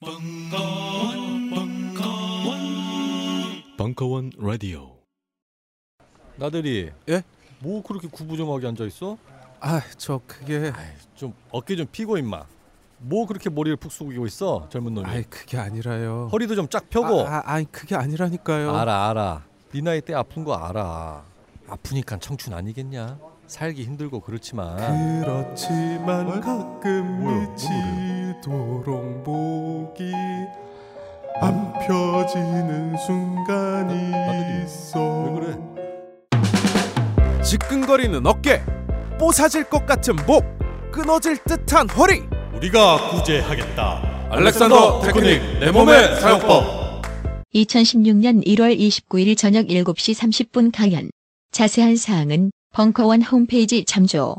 벙커원, 벙커원, 벙커원 라디오. 나들이. 예? 뭐 그렇게 구부정하게 앉아 있어? 아, 저 그게 좀 어깨 좀 피고 임마. 뭐 그렇게 머리를 푹 숙이고 있어 젊은 놈이. 아이 그게 아니라요. 허리도 좀 쫙 펴고. 아, 아, 아 니 그게 아니라니까요. 알아 알아. 네 나이 때 아픈 거 알아. 아프니까 청춘 아니겠냐? 살기 힘들고 그렇지만. 그렇지만 어? 가끔 뭐야? 뭔 미치도록 목이 안 펴지는 순간이 나들이. 있어. 왜 그래? 지끈거리는 어깨, 뽀사질 것 같은 목, 끊어질 듯한 허리. 우리가 구제하겠다. 알렉산더 테크닉 내 몸의 사용법. 2016년 1월 29일 저녁 7시 30분 강연. 자세한 사항은 벙커원 홈페이지 참조.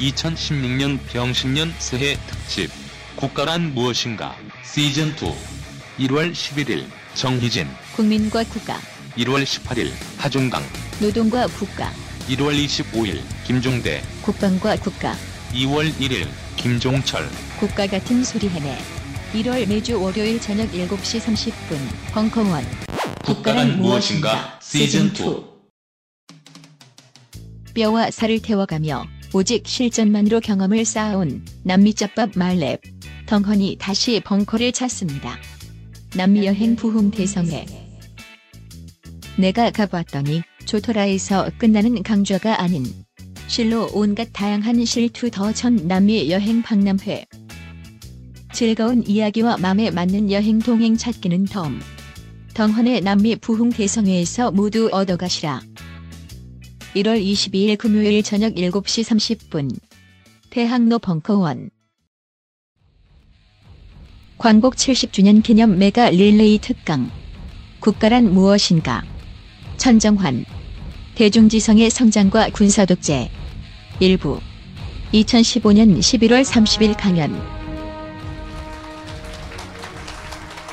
2016년 병신년 새해 특집. 국가란 무엇인가? 시즌 2 1월 11일 정희진. 국민과 국가, 1월 18일 하중강. 노동과 국가, 1월 25일 김종대. 국방과 국가, 2월 1일 김종철. 국가 같은 소리 해내. 1월 매주 월요일 저녁 7시 30분 벙커원. 국가란 무엇인가? 시즌 2 뼈와 살을 태워가며 오직 실전만으로 경험을 쌓아온 남미짬밥 말렙. 덩헌이 다시 벙커를 찾습니다. 남미 여행 부흥 대성회. 내가 가봤더니 조토라에서 끝나는 강좌가 아닌 실로 온갖 다양한 실투 더 전 남미 여행 박람회. 즐거운 이야기와 마음에 맞는 여행 동행 찾기는 덤. 덩헌의 남미 부흥 대성회에서 모두 얻어가시라. 1월 22일 금요일 저녁 7시 30분. 대학로 벙커원. 광복 70주년 기념 메가 릴레이 특강. 국가란 무엇인가? 천정환. 대중지성의 성장과 군사독재. 일부. 2015년 11월 30일 강연.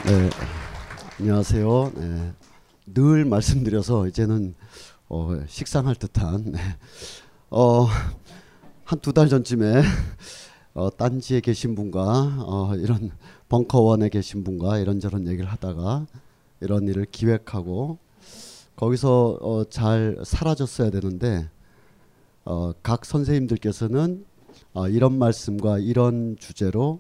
네, 안녕하세요. 네, 늘 말씀드려서 이제는 어, 식상할 듯한 네. 어, 한 두 달 전쯤에 어, 딴지에 계신 분과 어, 이런 벙커원에 계신 분과 이런저런 얘기를 하다가 이런 일을 기획하고 거기서 어, 잘 사라졌어야 되는데 어, 각 선생님들께서는 어, 이런 말씀과 이런 주제로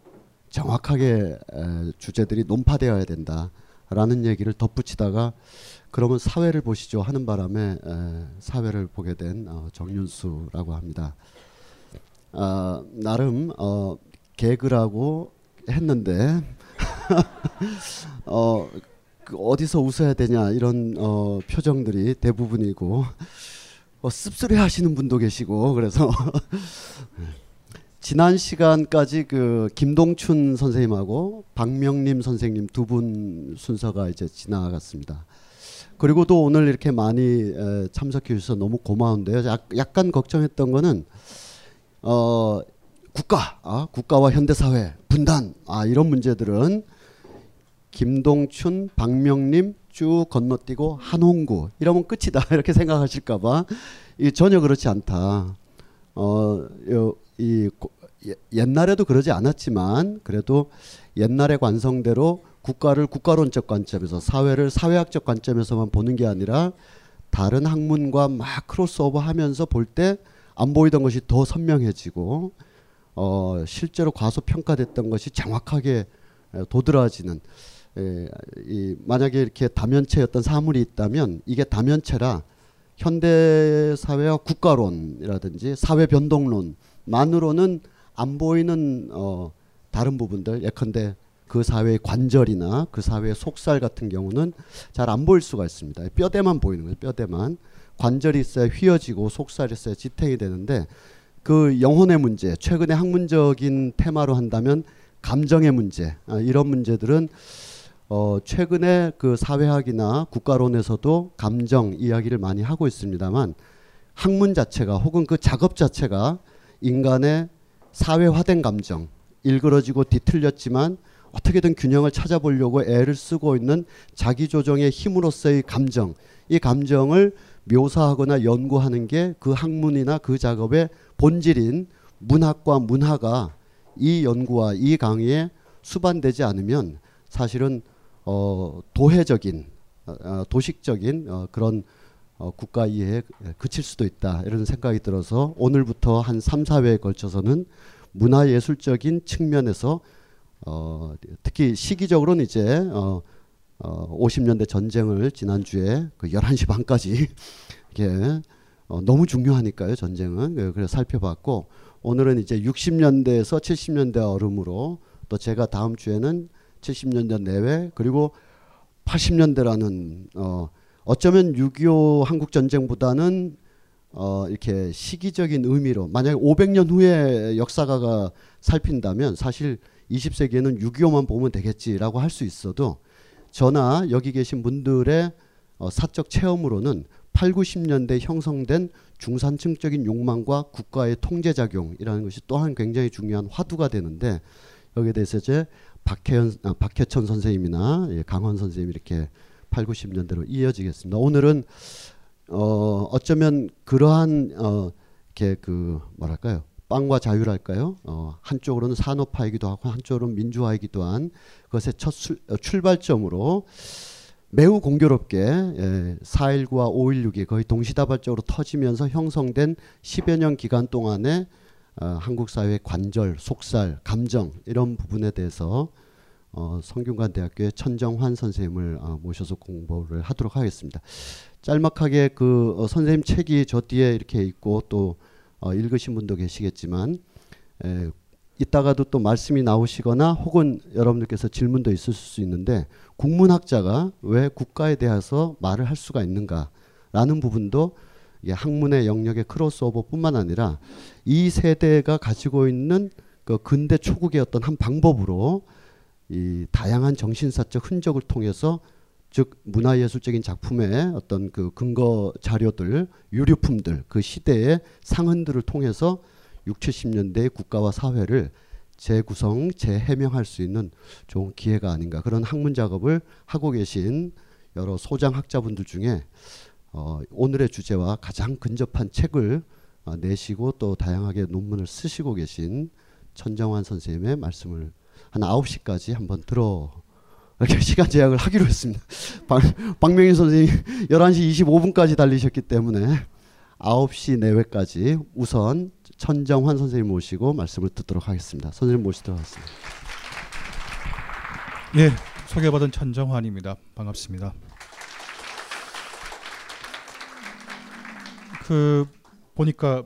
정확하게 에, 주제들이 논파되어야 된다라는 얘기를 덧붙이다가 그러면 사회를 보시죠 하는 바람에 에, 사회를 보게 된 어, 정윤수라고 합니다. 아, 나름 어, 개그라고 했는데 어, 그 어디서 웃어야 되냐 이런 어, 표정들이 대부분이고 어, 씁쓸해 하시는 분도 계시고 그래서 지난 시간까지 그 김동춘 선생님하고 박명림 선생님 두 분 순서가 이제 지나갔습니다. 그리고 또 오늘 이렇게 많이 에, 참석해 주셔서 너무 고마운데요. 약, 약간 걱정했던 거는 어 국가, 아, 국가와 현대 사회 분단, 아 이런 문제들은 김동춘, 박명림 쭉 건너뛰고 한홍구 이러면 끝이다 이렇게 생각하실까봐 이 전혀 그렇지 않다. 어, 요, 이 옛날에도 그러지 않았지만 그래도 옛날의 관성대로 국가를 국가론적 관점에서 사회를 사회학적 관점에서만 보는 게 아니라 다른 학문과 막 크로스오버 하면서 볼 때 안 보이던 것이 더 선명해지고 어, 실제로 과소평가됐던 것이 정확하게 에, 도드라지는 에, 이 만약에 이렇게 다면체였던 사물이 있다면 이게 다면체라 현대 사회와 국가론이라든지 사회 변동론만으로는 안 보이는 어, 다른 부분들 예컨대 그 사회의 관절이나 그 사회의 속살 같은 경우는 잘 안 보일 수가 있습니다. 뼈대만 보이는 거죠. 뼈대만 관절이 있어야 휘어지고 속살이 있어야 지탱이 되는데 그 영혼의 문제 최근에 학문적인 테마로 한다면 감정의 문제 아, 이런 문제들은 어, 최근에 그 사회학이나 국가론에서도 감정 이야기를 많이 하고 있습니다만 학문 자체가 혹은 그 작업 자체가 인간의 사회화된 감정 일그러지고 뒤틀렸지만 어떻게든 균형을 찾아보려고 애를 쓰고 있는 자기 조정의 힘으로서의 감정 이 감정을 묘사하거나 연구하는 게 그 학문이나 그 작업의 본질인 문학과 문화가 이 연구와 이 강의에 수반되지 않으면 사실은 어, 도해적인 어, 어, 도식적인 어, 그런 어, 국가 이해에 그칠 수도 있다 이런 생각이 들어서 오늘부터 한 3, 4회에 걸쳐서는 문화예술적인 측면에서 어, 특히 시기적으로는 이제 어, 어, 50년대 전쟁을 지난주에 그 11시 반까지 이게 어, 너무 중요하니까요 전쟁은. 그- 그래서 살펴봤고 오늘은 이제 60년대에서 70년대 얼음으로 또 제가 다음 주에는 70년대 내외 그리고 80년대라는 어 어쩌면 6.25 한국 전쟁보다는 어 이렇게 시기적인 의미로 만약에 500년 후에 역사가가 살핀다면 사실 20세기에는 6.25만 보면 되겠지라고 할 수 있어도 저나 여기 계신 분들의 어 사적 체험으로는 8, 90년대 형성된 중산층적인 욕망과 국가의 통제 작용이라는 것이 또한 굉장히 중요한 화두가 되는데 여기에 대해서 이제 박혜연, 아, 박혜천 선생님이나 예, 강원 선생님 이렇게 8, 90년대로 이어지겠습니다. 오늘은 어, 어쩌면 그러한 어, 이렇게 그 뭐랄까요 빵과 자유랄까요? 어, 한쪽으로는 산업화이기도 하고 한쪽으로는 민주화이기도 한 그것의 첫 출, 어, 출발점으로 매우 공교롭게 예, 4.19와 5.16이 거의 동시다발적으로 터지면서 형성된 10여 년 기간 동안에 어, 한국 사회의 관절, 속살, 감정 이런 부분에 대해서 어, 성균관 대학교의 천정환 선생님을 어, 모셔서 공부를 하도록 하겠습니다. 짤막하게 그 어, 선생님 책이 저 뒤에 이렇게 있고 또 어, 읽으신 분도 계시겠지만 에, 이따가도 또 말씀이 나오시거나 혹은 여러분들께서 질문도 있을 수 있는데 국문학자가 왜 국가에 대해서 말을 할 수가 있는가라는 부분도 학문의 영역의 크로스오버뿐만 아니라 이 세대가 가지고 있는 그 근대 초국의 어떤 한 방법으로 이 다양한 정신사적 흔적을 통해서 즉 문화예술적인 작품의 어떤 그 근거 자료들, 유류품들, 그 시대의 상흔들을 통해서 6, 70년대의 국가와 사회를 재구성, 재해명할 수 있는 좋은 기회가 아닌가 그런 학문 작업을 하고 계신 여러 소장 학자분들 중에 어, 오늘의 주제와 가장 근접한 책을 어, 내시고 또 다양하게 논문을 쓰시고 계신 천정환 선생님의 말씀을 한 9시까지 한번 들어 시간 제약을 하기로 했습니다. 박, 박명희 선생님 11시 25분까지 달리셨기 때문에 9시 내외까지 우선 천정환 선생님 모시고 말씀을 듣도록 하겠습니다. 선생님 모시도록 하겠습니다. 예, 소개받은 천정환입니다. 반갑습니다. 그 보니까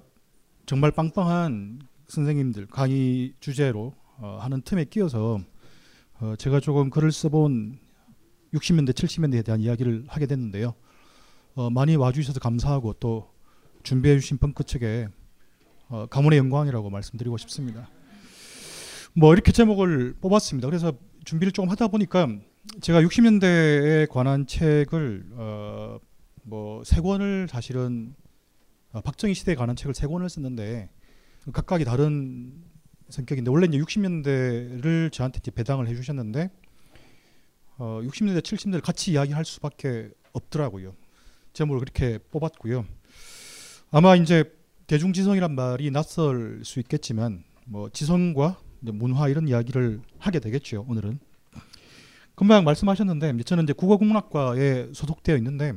정말 빵빵한 선생님들 강의 주제로 어, 하는 틈에 끼어서 어, 제가 조금 글을 써본 60년대, 70년대에 대한 이야기를 하게 됐는데요. 어, 많이 와주셔서 감사하고 또 준비해 주신 벙커 측에 어, 가문의 영광이라고 말씀드리고 싶습니다. 뭐 이렇게 제목을 뽑았습니다. 그래서 준비를 조금 하다 보니까 제가 60년대에 관한 책을 어, 뭐세 권을 사실은 어, 박정희 시대에 관한 책을 세 권을 썼는데 각각이 다른 성격인데 원래 이제 60년대를 저한테 이제 배당을 해주셨는데 어, 60년대 70년대를 같이 이야기할 수밖에 없더라고요. 제목을 그렇게 뽑았고요. 아마 이제 대중지성이란 말이 낯설 수 있겠지만 뭐 지성과 문화 이런 이야기를 하게 되겠죠 오늘은. 금방 말씀하셨는데 저는 이제 국어국문학과에 소속되어 있는데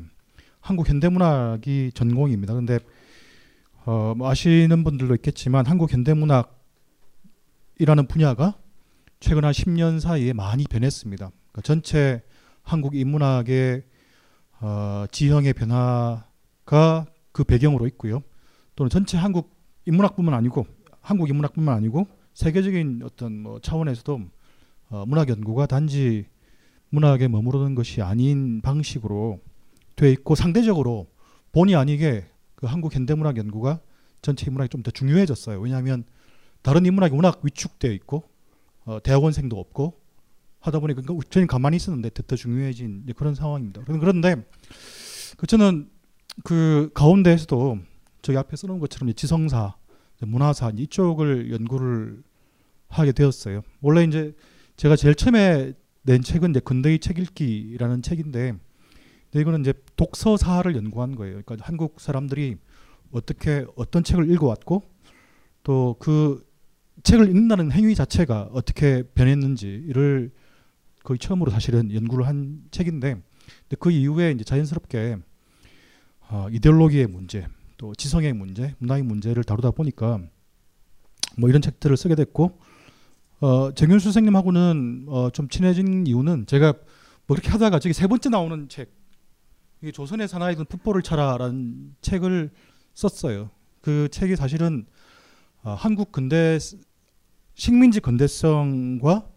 한국 현대문학이 전공입니다. 근데 어, 뭐 아시는 분들도 있겠지만 한국 현대문학 이라는 분야가 최근 한 10년 사이에 많이 변했습니다. 그러니까 전체 한국 인문학의 어, 지형의 변화가 그 배경으로 있고요. 또는 전체 한국 인문학뿐만 아니고 한국 인문학뿐만 아니고 세계적인 어떤 뭐 차원에서도 어, 문학 연구가 단지 문학에 머무르는 것이 아닌 방식으로 돼 있고 상대적으로 본의 아니게 그 한국 현대문학 연구가 전체 인문학이 좀 더 중요해졌어요. 왜냐하면 다른 인문학이 워낙 위축되어 있고 어, 대학원생도 없고 하다 보니까 그 저는 가만히 있었는데 더 중요해진 그런 상황입니다. 그런데 그 저는 그 가운데에서도 저기 앞에 써놓은 것처럼 지성사, 문화사 이쪽을 연구를 하게 되었어요. 원래 이제 제가 제일 처음에 낸 책은 이제 근대의 책 읽기라는 책인데 이거는 이제 독서사를 연구한 거예요. 그러니까 한국 사람들이 어떻게 어떤 책을 읽어왔고 또 그 책을 읽는다는 행위 자체가 어떻게 변했는지를 거의 처음으로 사실은 연구를 한 책인데 그 이후에 이제 자연스럽게 어, 이데올로기의 문제, 또 지성의 문제, 문화의 문제를 다루다 보니까 뭐 이런 책들을 쓰게 됐고 어, 정윤수 선생님하고는 어, 좀 친해진 이유는 제가 뭐 그렇게 하다가 저기 세 번째 나오는 책, 이 조선의 사나이든 풋볼을 차라라는 책을 썼어요. 그 책이 사실은 어, 한국 근대 식민지 근대성과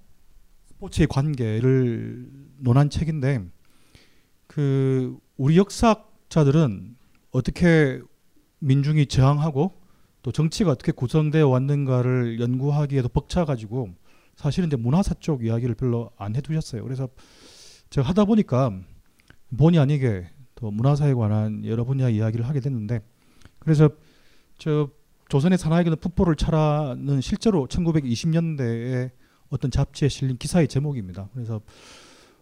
스포츠의 관계를 논한 책인데 그 우리 역사학자들은 어떻게 민중이 저항하고 또 정치가 어떻게 구성되어 왔는가를 연구하기에도 벅차가지고 사실은 이제 문화사 쪽 이야기를 별로 안 해두셨어요. 그래서 제가 하다 보니까 본의 아니게 또 문화사에 관한 여러 분야 이야기를 하게 됐는데 그래서 저 조선의 사나이는 풋볼을 차라는 실제로 1920년대에 어떤 잡지에 실린 기사의 제목입니다. 그래서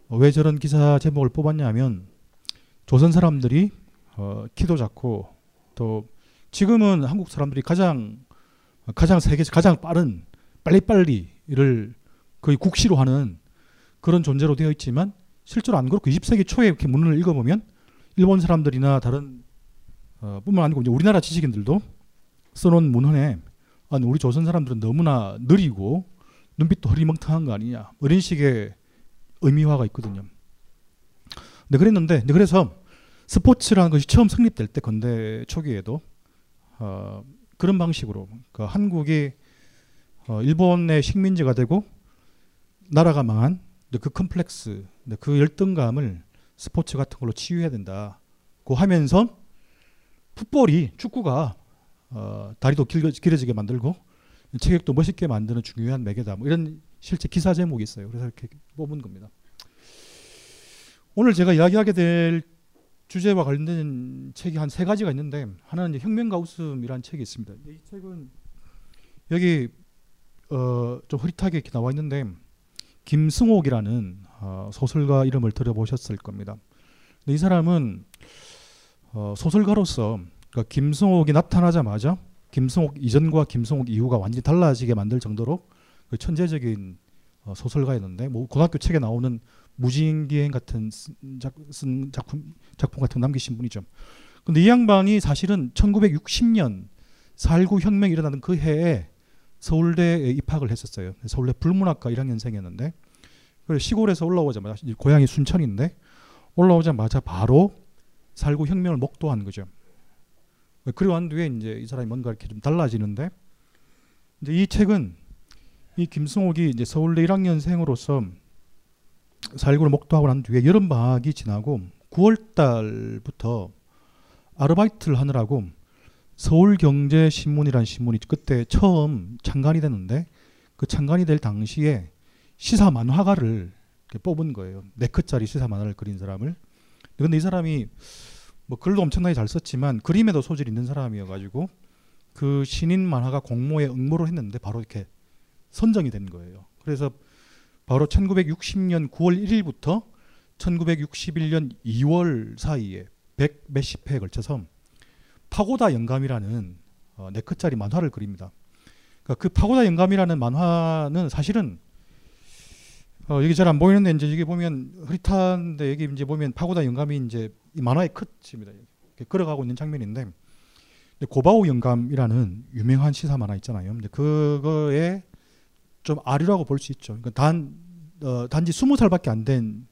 왜 저런 기사 제목을 뽑았냐면 조선 사람들이 어, 키도 작고 또 지금은 한국 사람들이 가장 가장 세계에서 가장 빠른 빨리빨리를 거의 국시로 하는 그런 존재로 되어 있지만 실제로 안 그렇고 20세기 초에 이렇게 문을 읽어보면 일본 사람들이나 다른 어, 뿐만 아니고 이제 우리나라 지식인들도 써놓은 문헌에 아, 우리 조선 사람들은 너무나 느리고 눈빛도 흐리멍텅한 거 아니냐 뭐 이런 식의 의미화가 있거든요. 네 그랬는데 네, 그래서 스포츠라는 것이 처음 성립될 때 건대 초기에도 어, 그런 방식으로 그 한국이 어, 일본의 식민지가 되고 나라가 망한 그 컴플렉스, 그 열등감을 스포츠 같은 걸로 치유해야 된다고 하면서 풋볼이 축구가 어, 다리도 길어, 지게 만들고 체격도 멋있게 만드는 중요한 매개다. 뭐 이런 실제 기사 제목이 있어요. 그래서 이렇게 뽑은 겁니다. 오늘 제가 이야기하게 될 주제와 관련된 책이 한 세 가지가 있는데 하나는 혁명과 웃음이라는 책이 있습니다. 이 책은 여기 어, 좀 흐릿하게 이렇게 나와 있는데 김승옥이라는 어, 소설가 이름을 들어보셨을 겁니다. 이 사람은 어, 소설가로서 그러니까 김승옥이 나타나자마자 김승옥 이전과 김승옥 이후가 완전히 달라지게 만들 정도로 그 천재적인 어, 소설가였는데 뭐 고등학교 책에 나오는 무진기행 같은 작, 쓴 작품 작품 같은 거 남기신 분이죠. 근데 이 양반이 사실은 1960년 4.19 혁명이 일어나는 그 해에 서울대에 입학을 했었어요. 서울대 불문학과 1학년생이었는데 그래 시골에서 올라오자마자 고향이 순천인데 올라오자마자 바로 4.19 혁명을 목도한 거죠. 그리고 한 뒤에 이제 이 사람이 뭔가 이렇게 좀 달라지는데 이제 이 책은 이 김승옥이 이제 서울대 1학년생으로서 4.19를 목도하고 난 뒤에 여름 방학이 지나고 9월 달부터 아르바이트를 하느라고 서울경제신문이라는 신문이 그때 처음 창간이 됐는데 그 창간이 될 당시에 시사 만화가를 뽑은 거예요. 네 컷짜리 시사 만화를 그린 사람을. 근데 이 사람이 뭐 글도 엄청나게 잘 썼지만 그림에도 소질 있는 사람이어가지고 그 신인 만화가 공모에 응모를 했는데 바로 이렇게 선정이 된 거예요. 그래서 바로 1960년 9월 1일부터 1961년 2월 사이에 100 몇십 회에 걸쳐서 파고다 영감이라는 어, 네 컷짜리 만화를 그립니다. 그러니까 그 파고다 영감이라는 만화는 사실은 어, 여기 잘 안 보이는데 이제 여기 보면 흐릿한데 여기 이제 보면 파고다 영감이 이제 이 만화의 컷입니다. 이렇게 걸어가고 있는 장면인데 고바오 영감이라는 유명한 시사 만화 있잖아요. 근데 그거에 좀 아류라고 볼 수 있죠. 그러니까 단 어, 단지 스무 살밖에 안 된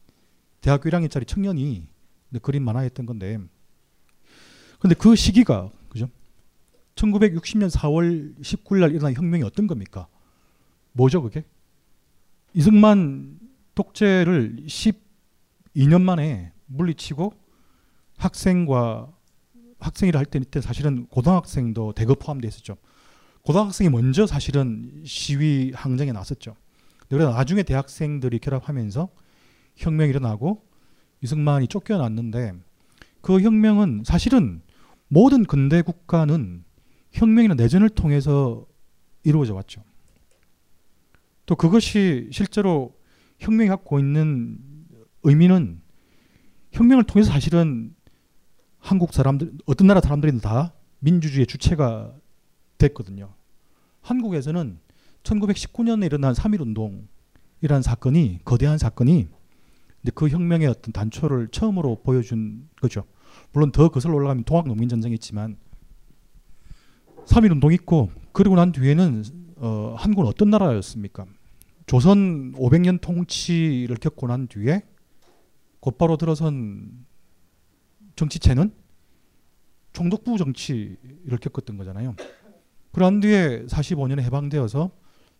대학교 1학년짜리 청년이 그림 만화했던 건데, 근데 그 시기가 그죠? 1960년 4월 19일 날 일어난 혁명이 어떤 겁니까? 뭐죠 그게? 이승만 독재를 12년 만에 물리치고 학생과 학생이라 할 때는 사실은 고등학생도 대거 포함되어 있었죠. 고등학생이 먼저 사실은 시위 항쟁에 나섰죠. 그래서 나중에 대학생들이 결합하면서 혁명이 일어나고 이승만이 쫓겨났는데 그 혁명은 사실은 모든 근대 국가는 혁명이나 내전을 통해서 이루어져 왔죠. 또 그것이 실제로 혁명이 갖고 있는 의미는 혁명을 통해서 사실은 한국 사람들 어떤 나라 사람들이다 민주주의 주체가 됐거든요. 한국에서는 1919년에 일어난 3.1 운동이라는 사건이 거대한 사건이 그 혁명의 어떤 단초를 처음으로 보여준 거죠. 물론 더 거슬러 올라가면 동학 농민 전쟁이 있지만 3.1 운동이 있고 그리고 난 뒤에는 어, 한국은 어떤 나라였습니까? 조선 500년 통치를 겪고 난 뒤에 곧바로 들어선 정치체는 총독부 정치를 겪었던 거잖아요. 그런 뒤에 45년에 해방되어서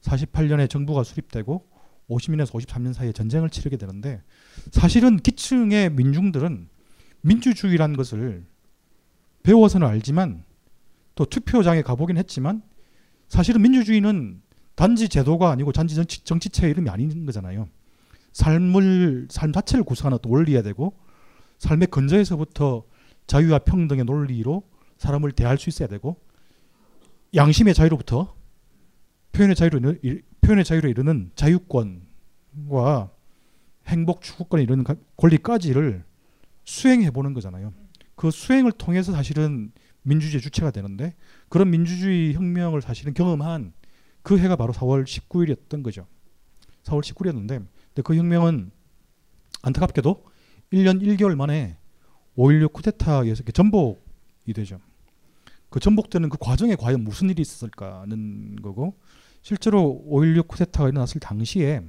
48년에 정부가 수립되고 50년에서 53년 사이에 전쟁을 치르게 되는데 사실은 기층의 민중들은 민주주의라는 것을 배워서는 알지만 또 투표장에 가보긴 했지만 사실은 민주주의는 단지 제도가 아니고 단지 정치, 정치체의 이름이 아닌 거잖아요. 삶을 삶 자체를 구성하는 원리야 되고 삶의 근저에서부터 자유와 평등의 논리로 사람을 대할 수 있어야 되고 양심의 자유로부터 표현의 자유로 표현의 자유로 이르는 자유권과 행복 추구권에 이르는 권리까지를 수행해 보는 거잖아요. 그 수행을 통해서 사실은 민주주의 주체가 되는데 그런 민주주의 혁명을 사실은 경험한 그 해가 바로 4월 19일이었던 거죠. 4월 19일이었는데 그 혁명은 안타깝게도 1년 1개월 만에 5.16 쿠데타에 의해서 전복이 되죠. 그 전복되는 그 과정에 과연 무슨 일이 있었을까는 거고 실제로 5.16 쿠데타가 일어났을 당시에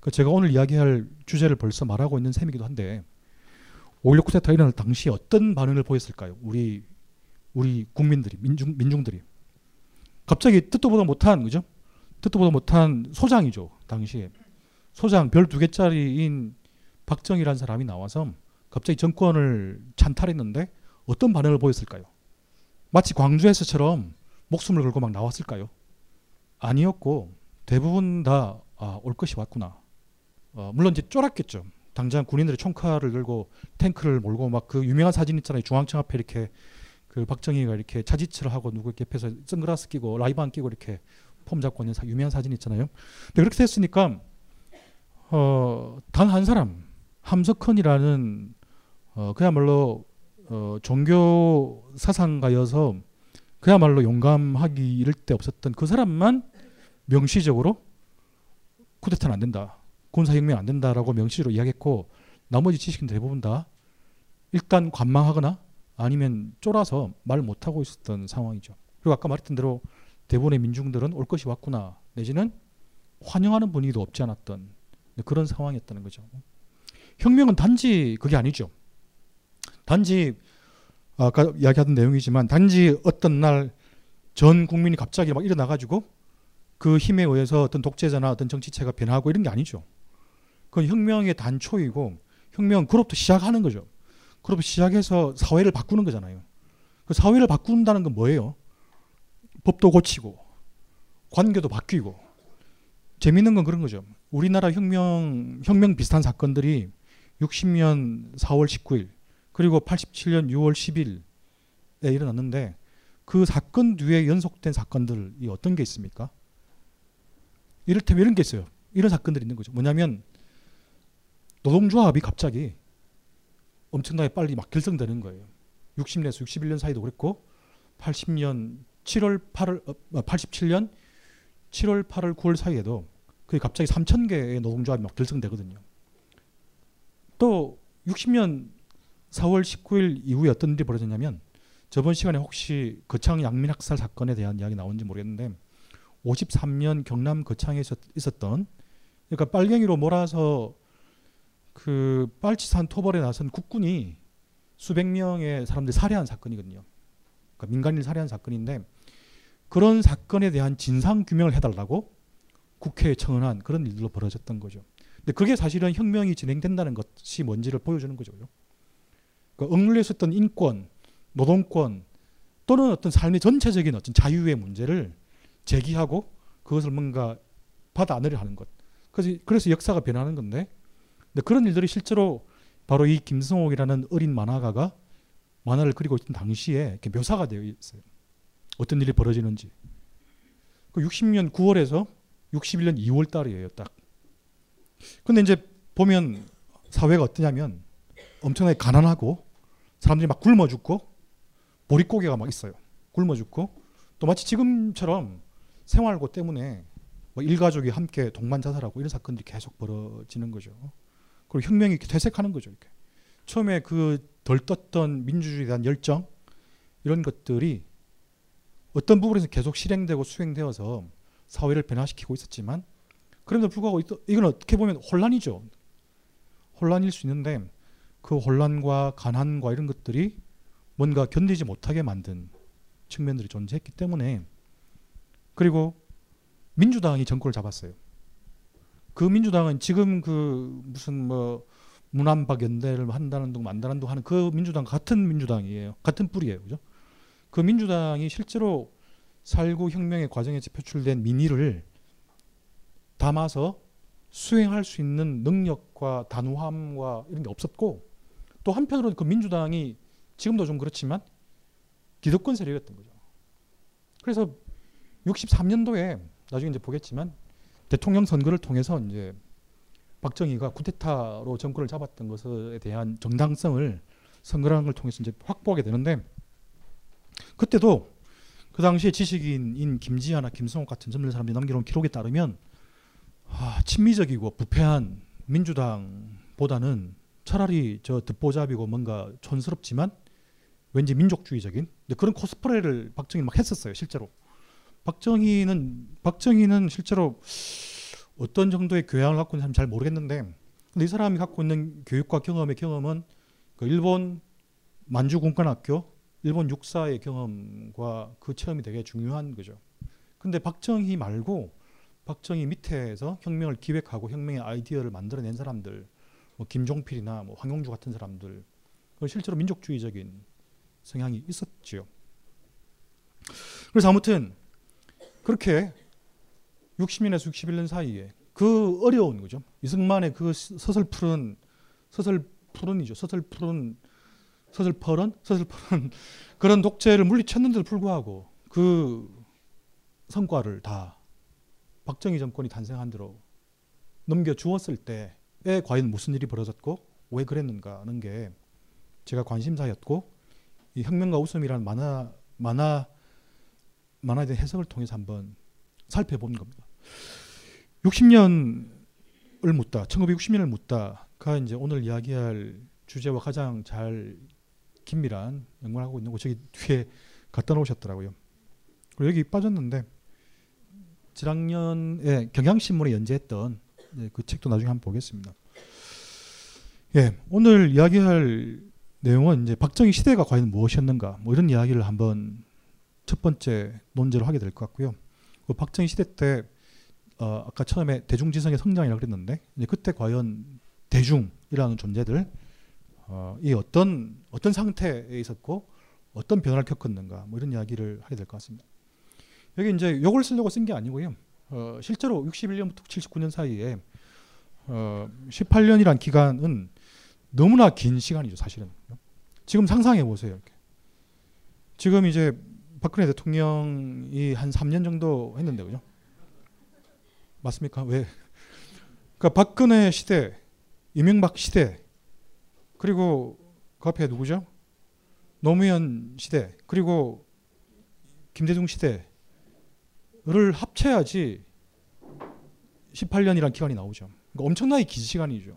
그 제가 오늘 이야기할 주제를 벌써 말하고 있는 셈이기도 한데 5.16 쿠데타 일어날 당시에 어떤 반응을 보였을까요? 우리 우리 국민들이 민중 민중들이 갑자기 뜻도 보다 못한 그죠? 뜻도 보다 못한 소장이죠 당시에 소장 별 두 개짜리인 박정희라는 사람이 나와서 갑자기 정권을 찬탈했는데 어떤 반응을 보였을까요? 마치 광주에서처럼 목숨을 걸고 막 나왔을까요? 아니었고 대부분 다올 아, 것이 왔구나. 어, 물론 이제 쫄았겠죠. 당장 군인들이 총칼을 들고 탱크를 몰고 막 그 유명한 사진 있잖아요. 중앙청 앞에 이렇게 그 박정희가 이렇게 차지치를 하고 누구 옆에서 선글라스 끼고 라이브안 끼고 이렇게 폼 잡고 있는 유명한 사진 있잖아요. 근데 그렇게 됐으니까 어, 단 한 사람 함석헌이라는 어, 그야말로 어, 종교 사상가여서 그야말로 용감하기 이를 데 없었던 그 사람만 명시적으로 쿠데타는 안 된다. 군사혁명 안 된다라고 명시적으로 이야기했고 나머지 지식인 대부분 다 일단 관망하거나 아니면 쫄아서 말 못하고 있었던 상황이죠. 그리고 아까 말했던 대로 대부분의 민중들은 올 것이 왔구나 내지는 환영하는 분위기도 없지 않았던 그런 상황이었다는 거죠. 혁명은 단지 그게 아니죠. 단지 아까 이야기하던 내용이지만 단지 어떤 날 전 국민이 갑자기 막 일어나 가지고 그 힘에 의해서 어떤 독재자나 어떤 정치체가 변하고 이런 게 아니죠. 그건 혁명의 단초이고 혁명 그로부터 시작하는 거죠. 그로부터 시작해서 사회를 바꾸는 거잖아요. 그 사회를 바꾼다는 건 뭐예요? 법도 고치고 관계도 바뀌고 재밌는 건 그런 거죠. 우리나라 혁명 혁명 비슷한 사건들이 60년 4월 19일 그리고 87년 6월 10일에 일어났는데 그 사건 뒤에 연속된 사건들이 어떤 게 있습니까? 이를테면 이런 게 있어요. 이런 사건들이 있는 거죠. 뭐냐면 노동조합이 갑자기 엄청나게 빨리 막 결성되는 거예요. 60년에서 61년 사이도 그랬고 80년 7월 8월 87년 7월 8월 9월 사이에도 그게 갑자기 3천 개의 노동조합이 막 결성되거든요. 또 60년 4월 19일 이후에 어떤 일이 벌어졌냐면 저번 시간에 혹시 거창 양민 학살 사건에 대한 이야기 나온지 모르겠는데 53년 경남 거창에서 있었던 그러니까 빨갱이로 몰아서 그 빨치산 토벌에 나선 국군이 수백 명의 사람들 살해한 사건이거든요. 그러니까 민간인 살해한 사건인데 그런 사건에 대한 진상 규명을 해달라고 국회에 청원한 그런 일들로 벌어졌던 거죠. 근데 그게 사실은 혁명이 진행된다는 것이 뭔지를 보여주는 거죠. 그러니까 억눌려 있었던 인권, 노동권 또는 어떤 삶의 전체적인 어떤 자유의 문제를 제기하고 그것을 뭔가 받아 안으려 하는 것. 그래서, 그래서 역사가 변하는 건데 근데 그런 일들이 실제로 바로 이 김성옥이라는 어린 만화가가 만화를 그리고 있던 당시에 이렇게 묘사가 되어 있어요. 어떤 일이 벌어지는지. 그 60년 9월에서 61년 2월 달이에요, 딱. 근데 이제 보면 사회가 어떠냐면 엄청나게 가난하고 사람들이 막 굶어 죽고 보릿고개가 막 있어요. 굶어 죽고 또 마치 지금처럼 생활고 때문에 뭐 일가족이 함께 동반 자살하고 이런 사건들이 계속 벌어지는 거죠. 그리고 혁명이 이렇게 퇴색하는 거죠. 이렇게. 처음에 그 덜 떴던 민주주의에 대한 열정 이런 것들이 어떤 부분에서 계속 실행되고 수행되어서 사회를 변화시키고 있었지만 그럼에도 불구하고 이- 이건 어떻게 보면 혼란이죠. 혼란일 수 있는데 그 혼란과 가난과 이런 것들이 뭔가 견디지 못하게 만든 측면들이 존재했기 때문에 그리고 민주당이 정권을 잡았어요. 그 민주당은 지금 그 무슨 뭐 문안박 연대를 한다는 둥 만다는 둥 하는 그 민주당 같은 민주당이에요. 같은 뿌리예요. 그죠? 그 민주당이 실제로 살구 혁명의 과정에서 표출된 민의를 담아서 수행할 수 있는 능력과 단호함과 이런 게 없었고 또 한편으로는 그 민주당이 지금도 좀 그렇지만 기득권 세력이었던 거죠. 그래서 63년도에 나중에 이제 보겠지만 대통령 선거를 통해서 이제 박정희가 쿠데타로 정권을 잡았던 것에 대한 정당성을 선거라는 걸 통해서 이제 확보하게 되는데 그때도 그 당시에 지식인인 김지하나 김성욱 같은 젊은 사람들이 남겨놓은 기록에 따르면 아, 친미적이고 부패한 민주당보다는 차라리 저 듣보잡이고 뭔가 촌스럽지만 왠지 민족주의적인 그런 코스프레를 박정희 막 했었어요 실제로 박정희는 박정희는 실제로 어떤 정도의 교양을 갖고 있는지 잘 모르겠는데 근데 이 사람이 갖고 있는 교육과 경험의 경험은 그 일본 만주 공관학교 일본 육사의 경험과 그 체험이 되게 중요한 거죠. 근데 박정희 말고 박정희 밑에서 혁명을 기획하고 혁명의 아이디어를 만들어낸 사람들, 뭐 김종필이나 뭐 황용주 같은 사람들, 그 실제로 민족주의적인 성향이 있었지요. 그래서 아무튼 그렇게 60년에서 61년 사이에 그 어려운 거죠. 이승만의 그 서슬푸른 서슬푸른이죠. 서슬푸른 서슬퍼런 서슬퍼런 그런 독재를 물리쳤는데도 불구하고 그 성과를 다 박정희 정권이 탄생한 대로 넘겨 주었을 때에 과연 무슨 일이 벌어졌고 왜 그랬는가 하는 게 제가 관심사였고 이 혁명과 웃음이라는 만화 만화 만화에 대한 해석을 통해서 한번 살펴본 겁니다. 60년을 묻다, 1960년을 묻다가 이제 오늘 이야기할 주제와 가장 잘 긴밀한 연관하고 있는 거 저기 뒤에 갖다 놓으셨더라고요. 그리고 여기 빠졌는데 지난년에 경향신문에 연재했던 네, 그 책도 나중에 한번 보겠습니다. 예, 오늘 이야기할 내용은 이제 박정희 시대가 과연 무엇이었는가 뭐 이런 이야기를 한번 첫 번째 논제로 하게 될 것 같고요. 그 박정희 시대 때 어, 아까 처음에 대중지성의 성장이라고 그랬는데 그때 과연 대중이라는 존재들 어, 이 어떤 어떤 상태에 있었고 어떤 변화를 겪었는가 뭐 이런 이야기를 하게 될 것 같습니다. 여기 이제 요걸 쓰려고 쓴 게 아니고요. 어, 실제로 61년부터 79년 사이에 어, 18년이란 기간은 너무나 긴 시간이죠, 사실은. 지금 상상해 보세요. 이렇게. 지금 이제 박근혜 대통령이 한 3년 정도 했는데 그죠? 맞습니까? 왜? 그러니까 박근혜 시대, 이명박 시대, 그리고 그 앞에 누구죠? 노무현 시대, 그리고 김대중 시대 를 합쳐야지 18년이란 기간이 나오죠. 그러니까 엄청나게 긴 시간이죠.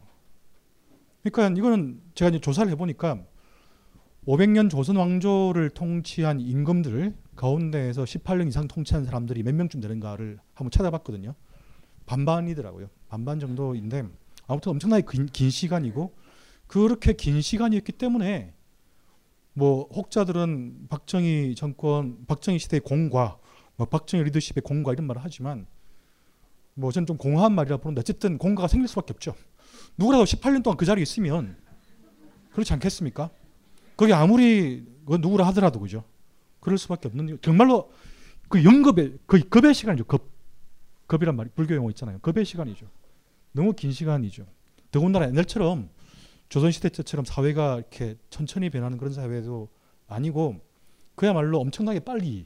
그러니까 이거는 제가 이제 조사를 해보니까 500년 조선 왕조를 통치한 임금들 가운데에서 18년 이상 통치한 사람들이 몇 명쯤 되는가를 한번 찾아봤거든요. 반반이더라고요. 반반 정도인데 아무튼 엄청나게 긴, 긴 시간이고 그렇게 긴 시간이었기 때문에 뭐 혹자들은 박정희 정권, 박정희 시대의 공과, 뭐 박정희 리더십의 공과 이런 말을 하지만 뭐 저는 좀 공허한 말이라 보는데 어쨌든 공과가 생길 수밖에 없죠. 누구라도 18년 동안 그 자리에 있으면 그렇지 않겠습니까? 거기 아무리 그 누구라 하더라도 그죠. 그럴 수밖에 없는 정말로 그 영겁의 그 급의 시간이죠. 급 급이란 말이 불교 용어 있잖아요. 급의 시간이죠. 너무 긴 시간이죠. 더군다나 옛날처럼 조선시대 때처럼 사회가 이렇게 천천히 변하는 그런 사회도 아니고 그야말로 엄청나게 빨리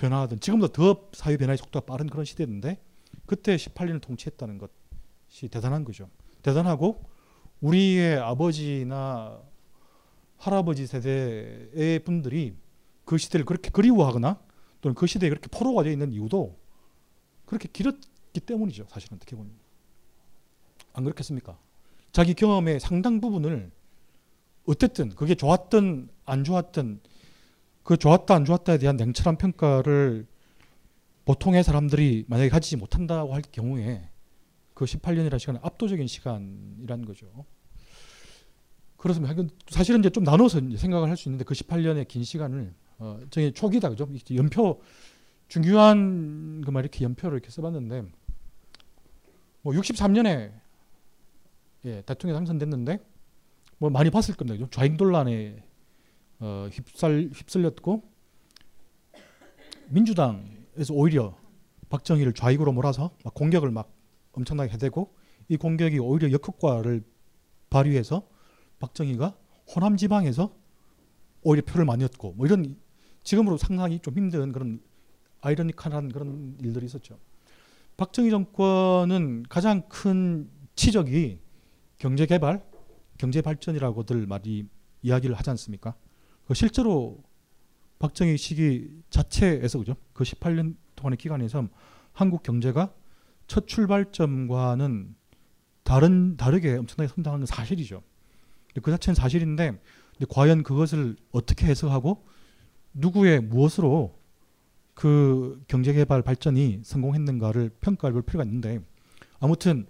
변화하던 지금도 더 사회 변화의 속도가 빠른 그런 시대인데 그때 18년을 통치했다는 것이 대단한 거죠. 대단하고 우리의 아버지나 할아버지 세대의 분들이 그 시대를 그렇게 그리워하거나 또는 그 시대에 그렇게 포로가 되어 있는 이유도 그렇게 길었기 때문이죠. 사실은 어떻게 보면 안 그렇겠습니까? 자기 경험의 상당 부분을 어쨌든 그게 좋았든 안 좋았든 그 좋았다 안 좋았다에 대한 냉철한 평가를 보통의 사람들이 만약에 가지지 못한다고 할 경우에 그 18년이라는 시간은 압도적인 시간이라는 거죠. 그래서 사실은 이제 좀 나눠서 이제 생각을 할 수 있는데 그 18년의 긴 시간을 어, 저희 초기다 그죠? 연표 중요한 그말 이렇게 연표를 이렇게 써봤는데 뭐 63년에 예, 대통령 당선됐는데 뭐 많이 봤을 겁니다. 그죠? 좌익 논란에 어, 휩쓸 휩쓸렸고 민주당에서 오히려 박정희를 좌익으로 몰아서 막 공격을 막 엄청나게 해대고 이 공격이 오히려 역효과를 발휘해서 박정희가 호남 지방에서 오히려 표를 많이 얻고 뭐 이런 지금으로 상상이 좀 힘든 그런 아이러니컬한 그런 일들이 있었죠. 박정희 정권은 가장 큰 치적이 경제 개발, 경제 발전이라고들 많이 이야기를 하지 않습니까? 그 실제로 박정희 시기 자체에서 그죠? 그 18년 동안의 기간에서 한국 경제가 첫 출발점과는 다른 다르게 엄청나게 성장한 건 사실이죠. 그 자체는 사실인데 과연 그것을 어떻게 해석하고 누구의 무엇으로 그 경제 개발 발전이 성공했는가를 평가해 볼 필요가 있는데 아무튼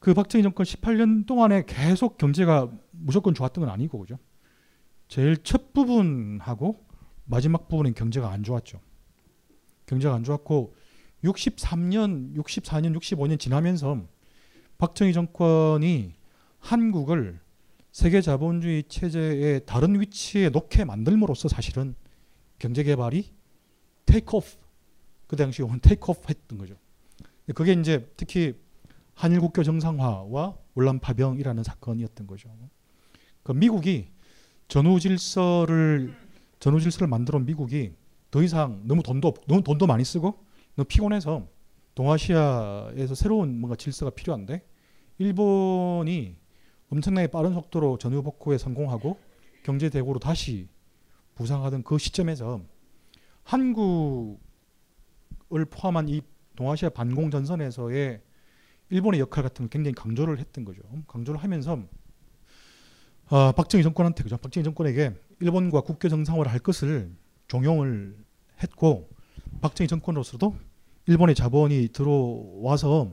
그 박정희 정권 18년 동안에 계속 경제가 무조건 좋았던 건 아니고 그죠. 제일 첫 부분하고 마지막 부분은 경제가 안 좋았죠. 경제가 안 좋았고 63년, 64년, 65년 지나면서 박정희 정권이 한국을 세계 자본주의 체제의 다른 위치에 놓게 만들므로써 사실은 경제 개발이 테이크 오프 그 당시 온 테이크 오프 했던 거죠. 그게 이제 특히 한일 국교 정상화와 월남 파병이라는 사건이었던 거죠. 그 미국이 전후 질서를 전후 질서를 만들어 미국이 더 이상 너무 돈도 너무 돈도 많이 쓰고 너무 피곤해서 동아시아에서 새로운 뭔가 질서가 필요한데 일본이 엄청나게 빠른 속도로 전후 복구에 성공하고 경제 대국으로 다시 부상하던 그 시점에서 한국을 포함한 이 동아시아 반공 전선에서의 일본의 역할 같은 걸 굉장히 강조를 했던 거죠. 강조를 하면서 어, 박정희 정권한테 그죠. 박정희 정권에게 일본과 국교 정상화를 할 것을 종용을 했고 박정희 정권으로서도 일본의 자본이 들어와서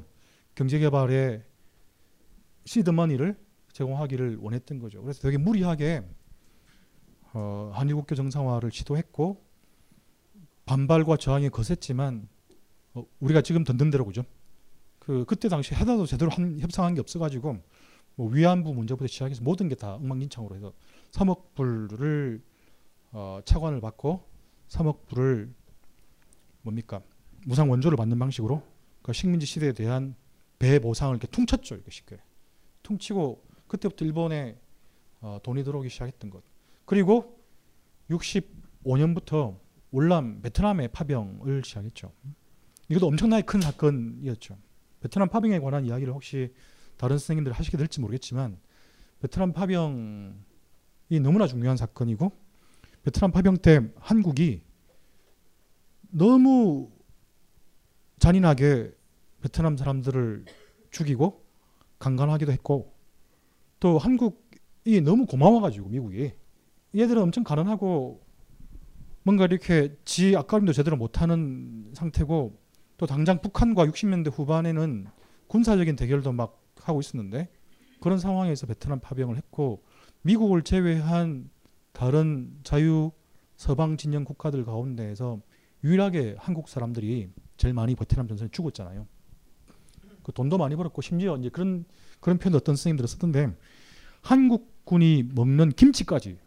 경제 개발에 시드머니를 제공하기를 원했던 거죠. 그래서 되게 무리하게 어, 한일국교 정상화를 시도했고 반발과 저항이 거셌지만 어, 우리가 지금 던든 대로 그죠. 그 그때 당시 해다도 제대로 한, 협상한 게 없어가지고 뭐 위안부 문제부터 시작해서 모든 게 다 엉망진창으로 해서 3억 불을 어, 차관을 받고 3억 불을 뭡니까 무상 원조를 받는 방식으로 그 식민지 시대에 대한 배 보상을 이렇게 퉁쳤죠 이렇게 쉽게 퉁치고 그때부터 일본에 어, 돈이 들어오기 시작했던 것. 그리고 65년부터 월남 베트남의 파병을 시작했죠. 이것도 엄청나게 큰 사건이었죠. 베트남 파병에 관한 이야기를 혹시 다른 선생님들 하시게 될지 모르겠지만 베트남 파병이 너무나 중요한 사건이고 베트남 파병 때 한국이 너무 잔인하게 베트남 사람들을 죽이고 강간하기도 했고 또 한국이 너무 고마워가지고 미국이. 얘들은 엄청 가난하고 뭔가 이렇게 지 앞가림도 제대로 못하는 상태고 또 당장 북한과 60년대 후반에는 군사적인 대결도 막 하고 있었는데 그런 상황에서 베트남 파병을 했고 미국을 제외한 다른 자유 서방 진영 국가들 가운데에서 유일하게 한국 사람들이 제일 많이 베트남 전선에 죽었잖아요. 그 돈도 많이 벌었고 심지어 이제 그런 그런 표현 어떤 선생님들은 쓰던데 한국군이 먹는 김치까지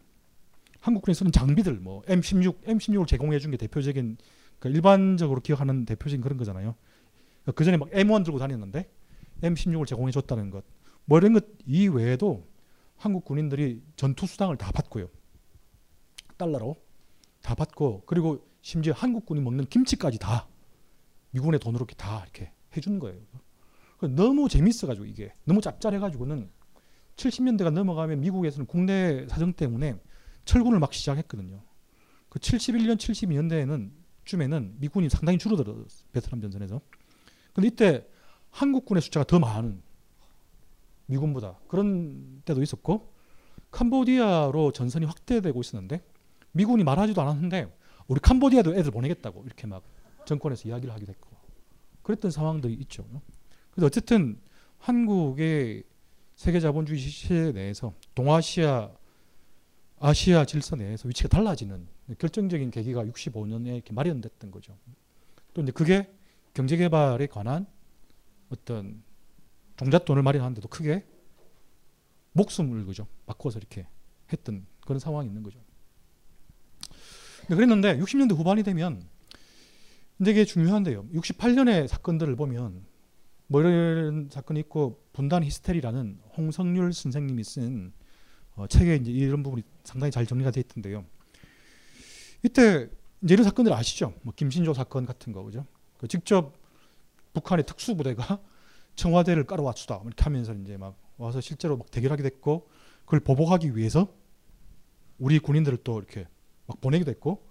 한국군이 쓰는 장비들 뭐 M16 M16을 제공해 준 게 대표적인 그러니까 일반적으로 기억하는 대표적인 그런 거잖아요. 그 전에 막 M1 들고 다녔는데 M16을 제공해 줬다는 것. 뭐 이런 것 이외에도 한국 군인들이 전투 수당을 다 받고요. 달러로 다 받고 그리고 심지어 한국 군이 먹는 김치까지 다 미군의 돈으로 이렇게 다 이렇게 해준 거예요. 너무 재밌어가지고 이게 너무 짭짤해가지고는 70년대가 넘어가면 미국에서는 국내 사정 때문에 철군을 막 시작했거든요. 그 71년, 72년대에는 쯤에는 미군이 상당히 줄어들었어요. 베트남 전선에서. 근데 이때 한국군의 숫자가 더 많은 미군보다 그런 때도 있었고 캄보디아로 전선이 확대되고 있었는데 미군이 말하지도 않았는데 우리 캄보디아도 애들 보내겠다고 이렇게 막 정권에서 이야기를 하기도 했고 그랬던 상황들이 있죠. 그래서 어쨌든 한국의 세계 자본주의 시대 내에서 동아시아 아시아 질서 내에서 위치가 달라지는 결정적인 계기가 65년에 이렇게 마련됐던 거죠. 또 이제 그게 경제 개발에 관한 어떤 종잣돈을 마련하는데도 크게 목숨을 그죠 바꿔서 이렇게 했던 그런 상황이 있는 거죠. 네, 그랬는데 60년대 후반이 되면 이게 중요한데요. 68년의 사건들을 보면 뭐 이런 사건이 있고 분단 히스테리라는 홍성률 선생님이 쓴 어, 책에 이제 이런 부분이 상당히 잘 정리가 되어 있던데요. 이때 이제 이런 사건들 아시죠? 뭐 김신조 사건 같은 거 그죠? 그 직접 북한의 특수부대가 청와대를 깔아왔수다 이렇게 하면서 이제 막 와서 실제로 막 대결하게 됐고 그걸 보복하기 위해서 우리 군인들을 또 이렇게 막 보내기도 했고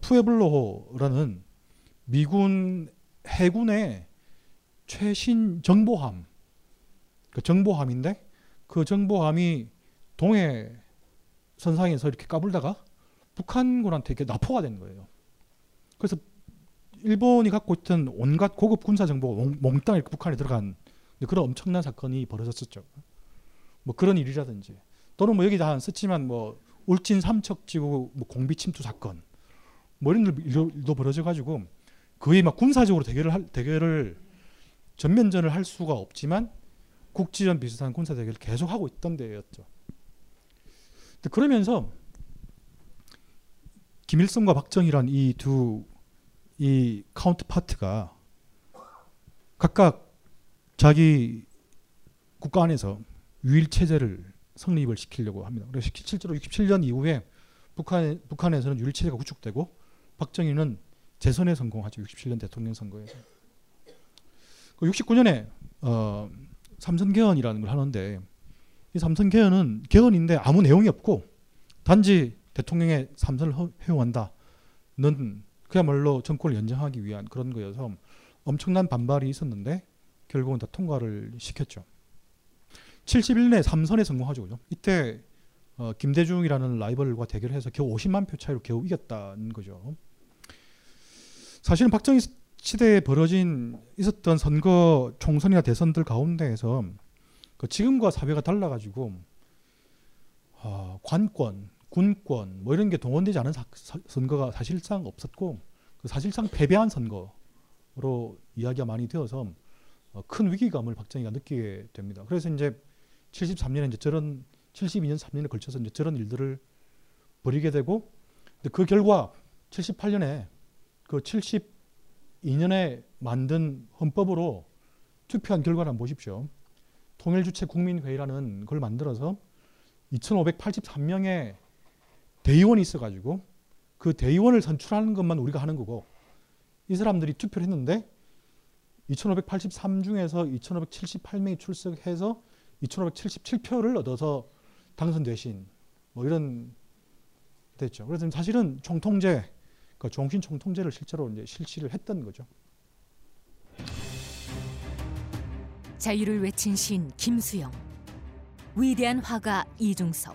푸에블로라는 미군 해군의 최신 정보함 그 정보함인데 그 정보함이 동해 선상에서 이렇게 까불다가 북한군한테 이렇게 납포가 된 거예요. 그래서 일본이 갖고 있던 온갖 고급 군사 정보가 몽땅 북한에 들어간 그런 엄청난 사건이 벌어졌었죠. 뭐 그런 일이라든지 또는 뭐 여기 다안 썼지만 뭐 울진 삼척지구 뭐 공비 침투 사건 뭐 이런 일도 벌어져 가지고 거의 막 군사적으로 대결을 할, 대결을 전면전을 할 수가 없지만 국지전 비슷한 군사 대결을 계속 하고 있던 데였죠. 그러면서 김일성과 박정희란 이 두 이 counterpart가 각각 자기 국가 안에서 유일 체제를 성립을 시키려고 합니다. 그래서 실제로 67년 이후에 북한 북한에서는 유일 체제가 구축되고 박정희는 재선에 성공하죠. 67년 대통령 선거에서. 69년에 그 어, 삼선 개헌이라는 걸 하는데 이 삼선 개헌은 개헌인데 아무 내용이 없고 단지 대통령의 삼선을 해용한다는 그야말로 정권을 연장하기 위한 그런 거여서 엄청난 반발이 있었는데 결국은 다 통과를 시켰죠. 71년에 삼선에 성공하죠. 그죠? 이때 어, 김대중이라는 라이벌과 대결해서 겨우 50만 표 차이로 겨우 이겼다는 거죠. 사실은 박정희 시대에 벌어진 있었던 선거 총선이나 대선들 가운데에서 그 지금과 사회가 달라가지고 어, 관권, 군권 뭐 이런 게 동원되지 않은 사, 선거가 사실상 없었고 그 사실상 패배한 선거로 이야기가 많이 되어서 어, 큰 위기감을 박정희가 느끼게 됩니다. 그래서 이제 73년에 이제 저런 72년 3년에 걸쳐서 이제 저런 일들을 벌이게 되고 그 결과 78년에 그 72년에 만든 헌법으로 투표한 결과를 한번 보십시오. 통일주체 국민회의라는 걸 만들어서 2583명의 대의원이 있어가지고 그 대의원을 선출하는 것만 우리가 하는 거고 이 사람들이 투표를 했는데 2583 중에서 2578명이 출석해서 2577표를 얻어서 당선되신 뭐 이런 됐죠. 그래서 사실은 총통제, 그 종신 총통제를 실제로 이제 실시를 했던 거죠. 자유를 외친 시 김수영, 위대한 화가 이중섭,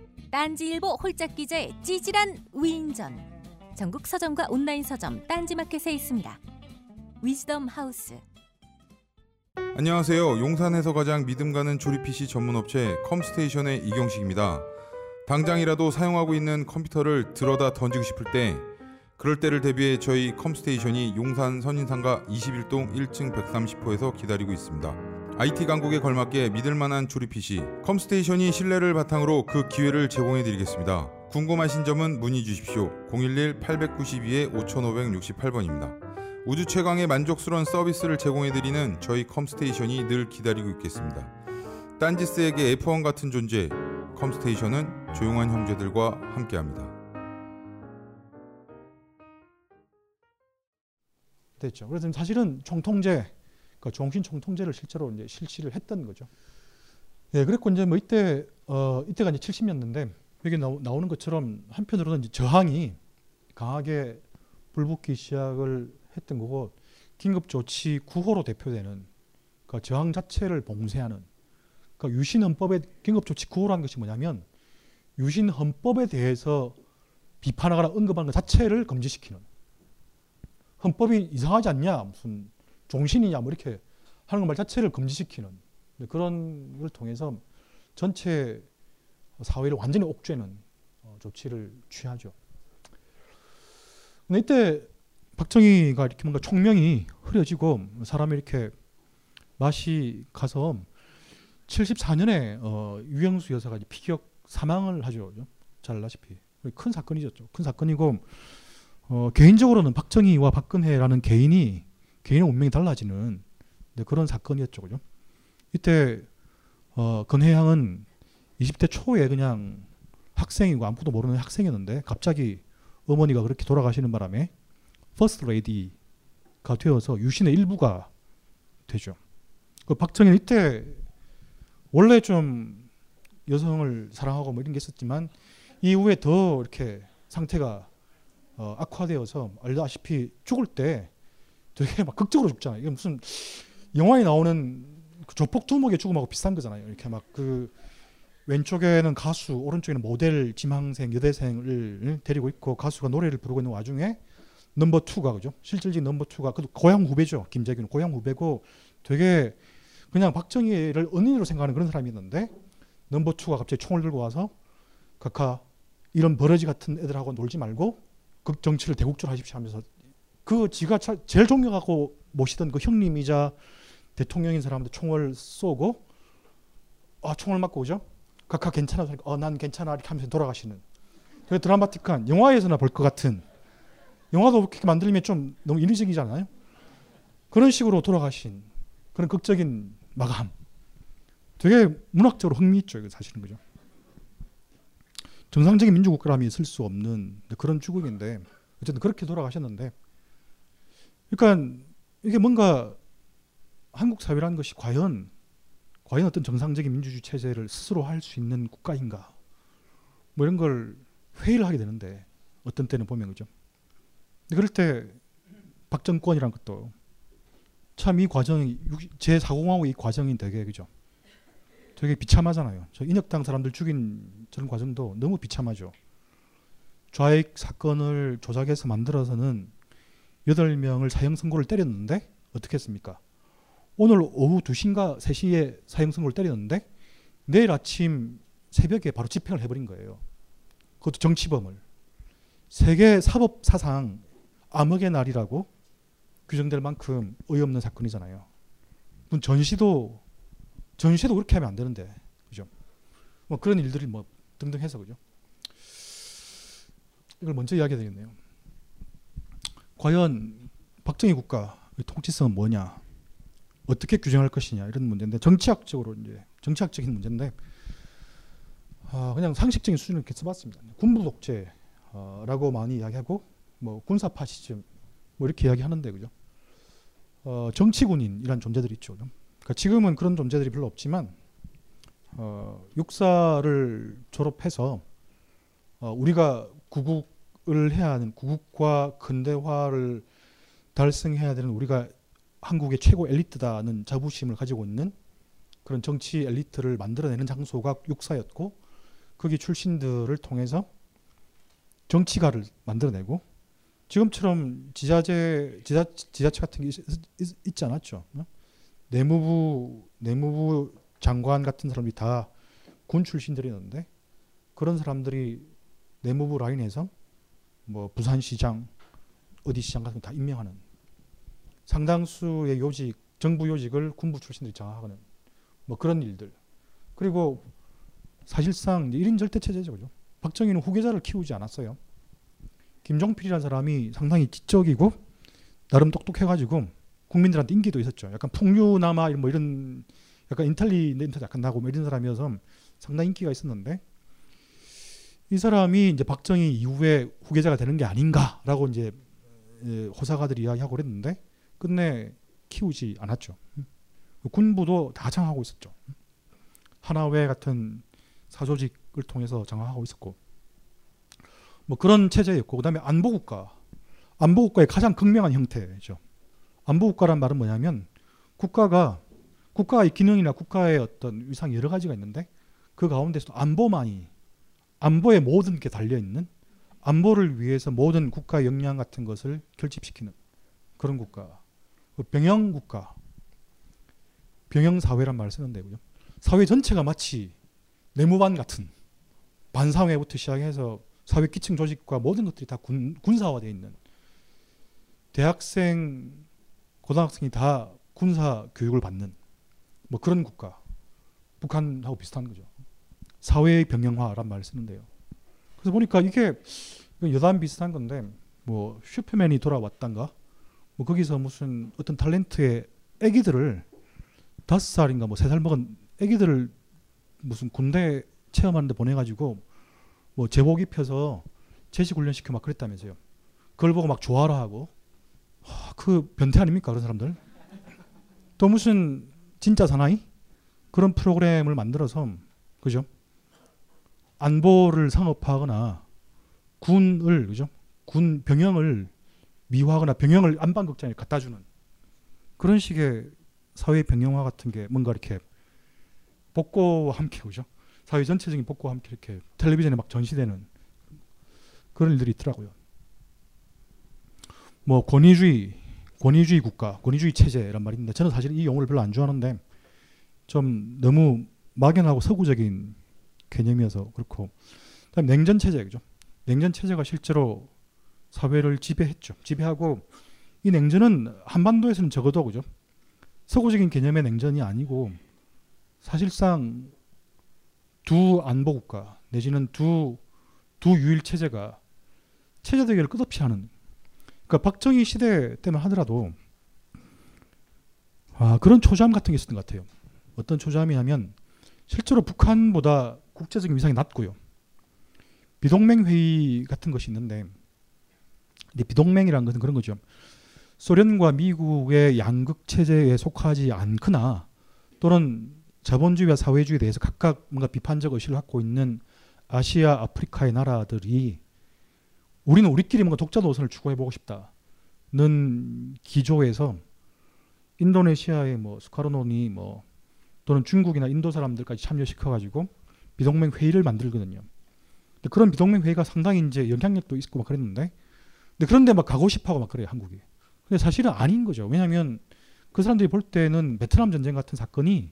딴지일보 홀짝 기자의 찌질한 위인전. 전국 서점과 온라인 서점 딴지마켓에 있습니다. 위즈덤 하우스. 안녕하세요. 용산에서 가장 믿음 가는 조립 PC 전문 업체 컴스테이션의 이경식입니다. 당장이라도 사용하고 있는 컴퓨터를 들어다 던지고 싶을 때 그럴 때를 대비해 저희 컴스테이션이 용산 선인상가 21동 1층 130호에서 기다리고 있습니다. IT 강국에 걸맞게 믿을 만한 조립 PC 컴스테이션이 신뢰를 바탕으로 그 기회를 제공해 드리겠습니다. 궁금하신 점은 문의 주십시오. 011-892-5568번입니다. 우주 최강의 만족스러운 서비스를 제공해 드리는 저희 컴스테이션이 늘 기다리고 있겠습니다. 딴지스에게 F1 같은 존재, 컴스테이션은 조용한 형제들과 함께합니다. 됐죠. 그래서 사실은 총통제, 그 종신 총통제를 실제로 이제 실시를 했던 거죠. 예, 그랬고 이제 뭐 이때 어 이때가 이제 70년대인데 여기 나오, 나오는 것처럼 한편으로는 저항이 강하게 불붙기 시작을 했던 거고 긴급 조치 9호로 대표되는 그 저항 자체를 봉쇄하는 그 유신 헌법의 긴급 조치 9호라는 것이 뭐냐면 유신 헌법에 대해서 비판하거나 언급하는 것 자체를 금지시키는 헌법이 이상하지 않냐 무슨 종신이냐 뭐 이렇게 하는 말 자체를 금지시키는 그런 걸 통해서 전체 사회를 완전히 옥죄는 어, 조치를 취하죠. 근데 이때 박정희가 이렇게 뭔가 총명이 흐려지고 사람이 이렇게 맛이 가서 74년에 어, 유영수 여사가 피격 사망을 하죠. 잘 아시피 큰 사건이죠. 큰 사건이고 어, 개인적으로는 박정희와 박근혜라는 개인이 개인의 운명이 달라지는 그런 사건이었죠. 그죠? 이때 어, 근혜양은 20대 초에 그냥 학생이고 아무것도 모르는 학생이었는데 갑자기 어머니가 그렇게 돌아가시는 바람에 퍼스트 레이디가 되어서 유신의 일부가 되죠. 그 박정희는 이때 원래 좀 여성을 사랑하고 뭐 이런 게 있었지만 이후에 더 이렇게 상태가 어, 악화되어서 알다시피 죽을 때 되게 막 극적으로 죽잖아요. 이게 무슨 영화에 나오는 그 조폭 두목의 죽음하고 비슷한 거잖아요. 이렇게 막 그 왼쪽에는 가수, 오른쪽에는 모델, 지망생, 여대생을 데리고 있고 가수가 노래를 부르고 있는 와중에 number two가 그죠? 실질적인 number two가 그 고향 후배죠. 김재규 고향 후배고 되게 그냥 박정희를 은인으로 생각하는 그런 사람이었는데 number two가 갑자기 총을 들고 와서 각하 이런 버러지 같은 애들하고 놀지 말고 그 정치를 대국적으로 하십시오 하면서 그 지가 제일 존경하고 모시던 그 형님이자 대통령인 사람한테 총을 쏘고 아 총을 맞고 오죠. 각하 괜찮아 그러니까 어난 괜찮아 이렇게 하면서 돌아가시는 되게 드라마틱한 영화에서나 볼 것 같은 영화도 그렇게 만들면 좀 너무 인위적이잖아요. 그런 식으로 돌아가신 그런 극적인 마감. 되게 문학적으로 흥미있죠. 이거 사실은 그죠. 정상적인 민주국가라면 있을 수 없는 그런 죽음인데 어쨌든 그렇게 돌아가셨는데 그러니까 이게 뭔가 한국 사회라는 것이 과연 과연 어떤 정상적인 민주주의 체제를 스스로 할 수 있는 국가인가 뭐 이런 걸 회의를 하게 되는데 어떤 때는 보면 그죠. 그럴 때 박정권이란 것도 참 이 과정이 제 사공하고 이 과정이 되게 그죠. 되게 비참하잖아요. 저 인혁당 사람들 죽인 저런 과정도 너무 비참하죠. 좌익 사건을 조작해서 만들어서는 8명을 사형 선고를 때렸는데 어떻게 했습니까? 오늘 오후 2시인가 3시에 사형 선고를 때렸는데 내일 아침 새벽에 바로 집행을 해버린 거예요. 그것도 정치범을. 세계 사법 사상 암흑의 날이라고 규정될 만큼 어이없는 사건이잖아요. 전시도 전시도 그렇게 하면 안 되는데 그죠? 뭐 그런 일들이 뭐 등등 해서 그죠? 이걸 먼저 이야기해야 되겠네요. 과연 박정희 국가 통치성은 뭐냐? 어떻게 규정할 것이냐 이런 문제인데 정치학적으로 이제 정치학적인 문제인데 어, 그냥 상식적인 수준을 이렇게 써봤습니다. 군부 독재라고 많이 이야기하고 뭐 군사 파시즘 뭐 이렇게 이야기하는데 그죠? 어, 정치군인이란 존재들이 있죠. 그러니까 지금은 그런 존재들이 별로 없지만 어, 육사를 졸업해서 어, 우리가 구국 을 해야 하는 구국과 근대화를 달성해야 되는 우리가 한국의 최고 엘리트다는 자부심을 가지고 있는 그런 정치 엘리트를 만들어내는 장소가 육사였고 거기 출신들을 통해서 정치가를 만들어내고 지금처럼 지자재 지자, 지자체 같은 게 있, 있, 있 지 않았죠. 내무부 내무부 장관 같은 사람이 다 군 출신들이었는데 그런 사람들이 내무부 라인에서 뭐 부산시장 어디 시장 같은 거 다 임명하는 상당수의 요직 정부 요직을 군부 출신들이 장악하는 뭐 그런 일들 그리고 사실상 1인 절대 체제죠. 그죠? 박정희는 후계자를 키우지 않았어요. 김종필이라는 사람이 상당히 지적이고 나름 똑똑해가지고 국민들한테 인기도 있었죠. 약간 풍류남아 뭐 이런 약간 인텔리전트 약간 나고 뭐 이런 사람이어서 상당히 인기가 있었는데 이 사람이 이제 박정희 이후에 후계자가 되는 게 아닌가라고 이제 에, 호사가들이 이야기하고 그랬는데 끝내 키우지 않았죠. 군부도 다 장하고 있었죠. 하나회 같은 사조직을 통해서 장악하고 있었고 뭐 그런 체제였고 그다음에 안보국가 안보국가의 가장 극명한 형태죠. 안보국가란 말은 뭐냐면 국가가 국가의 기능이나 국가의 어떤 위상 여러 가지가 있는데 그 가운데서도 안보만이 안보에 모든 게 달려 있는 안보를 위해서 모든 국가 역량 같은 것을 결집시키는 그런 국가. 그 병영 국가. 병영 사회란 말을 쓰는데 그죠? 사회 전체가 마치 내무반 같은 반사회부터 시작해서 사회 기층 조직과 모든 것들이 다 군, 군사화되어 있는 대학생, 고등학생이 다 군사 교육을 받는 뭐 그런 국가. 북한하고 비슷한 거죠. 사회의 병영화란 말을 쓰는데요. 그래서 보니까 이게 여단 비슷한 건데 뭐 슈퍼맨이 돌아왔단가 뭐 거기서 무슨 어떤 탤런트의 아기들을 다섯 살인가 뭐 세 살 먹은 아기들을 무슨 군대 체험하는데 보내가지고 뭐 제복 입혀서 제식 훈련 시켜 막 그랬다면서요. 그걸 보고 막 좋아라 하고 하, 그 변태 아닙니까 그런 사람들? 또 무슨 진짜 사나이 그런 프로그램을 만들어서 그죠? 안보를 상업화하거나 군을 그죠? 군 병영을 미화하거나 병영을 안방극장에 갖다 주는 그런 식의 사회 병영화 같은 게 뭔가 이렇게 복고와 함께 그죠? 사회 전체적인 복고와 함께 이렇게 텔레비전에 막 전시되는 그런 일들이 있더라고요. 뭐 권위주의, 권위주의 국가, 권위주의 체제란 있는데 저는 사실 이 용어를 별로 안 좋아하는데 좀 너무 막연하고 서구적인 개념이어서 그렇고 그다음 냉전 체제 그죠? 냉전 체제가 실제로 사회를 지배했죠. 지배하고 이 냉전은 한반도에서는 적어도 그죠? 서구적인 개념의 냉전이 아니고 사실상 두 안보 국가 내지는 두, 두 유일 체제가 체제 대결을 끝없이 하는 그러니까 박정희 시대 때만 하더라도 아, 그런 초조함 같은 게 있었던 것 같아요. 어떤 초조함이냐면 실제로 북한보다 국제적인 위상이 낮고요. 비동맹 회의 같은 것이 있는데 비동맹이라는 것은 그런 거죠. 소련과 미국의 양극 체제에 속하지 않거나 또는 자본주의와 사회주의에 대해서 각각 뭔가 비판적 의식을 갖고 있는 아시아, 아프리카의 나라들이 우리는 우리끼리 뭔가 독자 노선을 추구해 보고 싶다는 기조에서 인도네시아의 뭐 스카르노니 뭐 또는 중국이나 인도 사람들까지 참여시켜 가지고 비동맹 회의를 만들거든요. 그런 비동맹 회의가 상당히 이제 영향력도 있고 막 그랬는데, 근데 그런데 막 가고 싶어하고 막 그래요 한국이. 근데 사실은 아닌 거죠. 왜냐하면 그 사람들이 볼 때는 베트남 전쟁 같은 사건이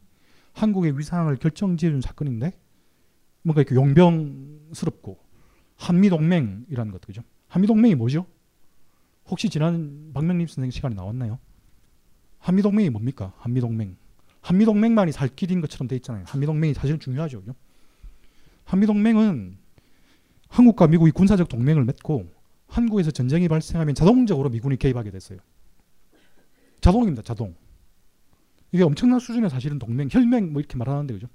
한국의 위상을 결정지어준 사건인데 뭔가 이렇게 용병스럽고 한미 동맹이라는 것 그죠? 한미 동맹이 뭐죠? 혹시 지난 박명림 선생 시간에 나왔나요? 한미 동맹이 뭡니까? 한미 동맹. 한미 동맹만이 살 길인 것처럼 돼 있잖아요. 한미 동맹이 사실은 중요하죠. 그죠? 한미 동맹은 한국과 미국이 군사적 동맹을 맺고 한국에서 전쟁이 발생하면 자동적으로 미군이 개입하게 됐어요. 자동입니다. 자동. 이게 엄청난 수준의 사실은 동맹, 혈맹 뭐 이렇게 말하는데 그죠?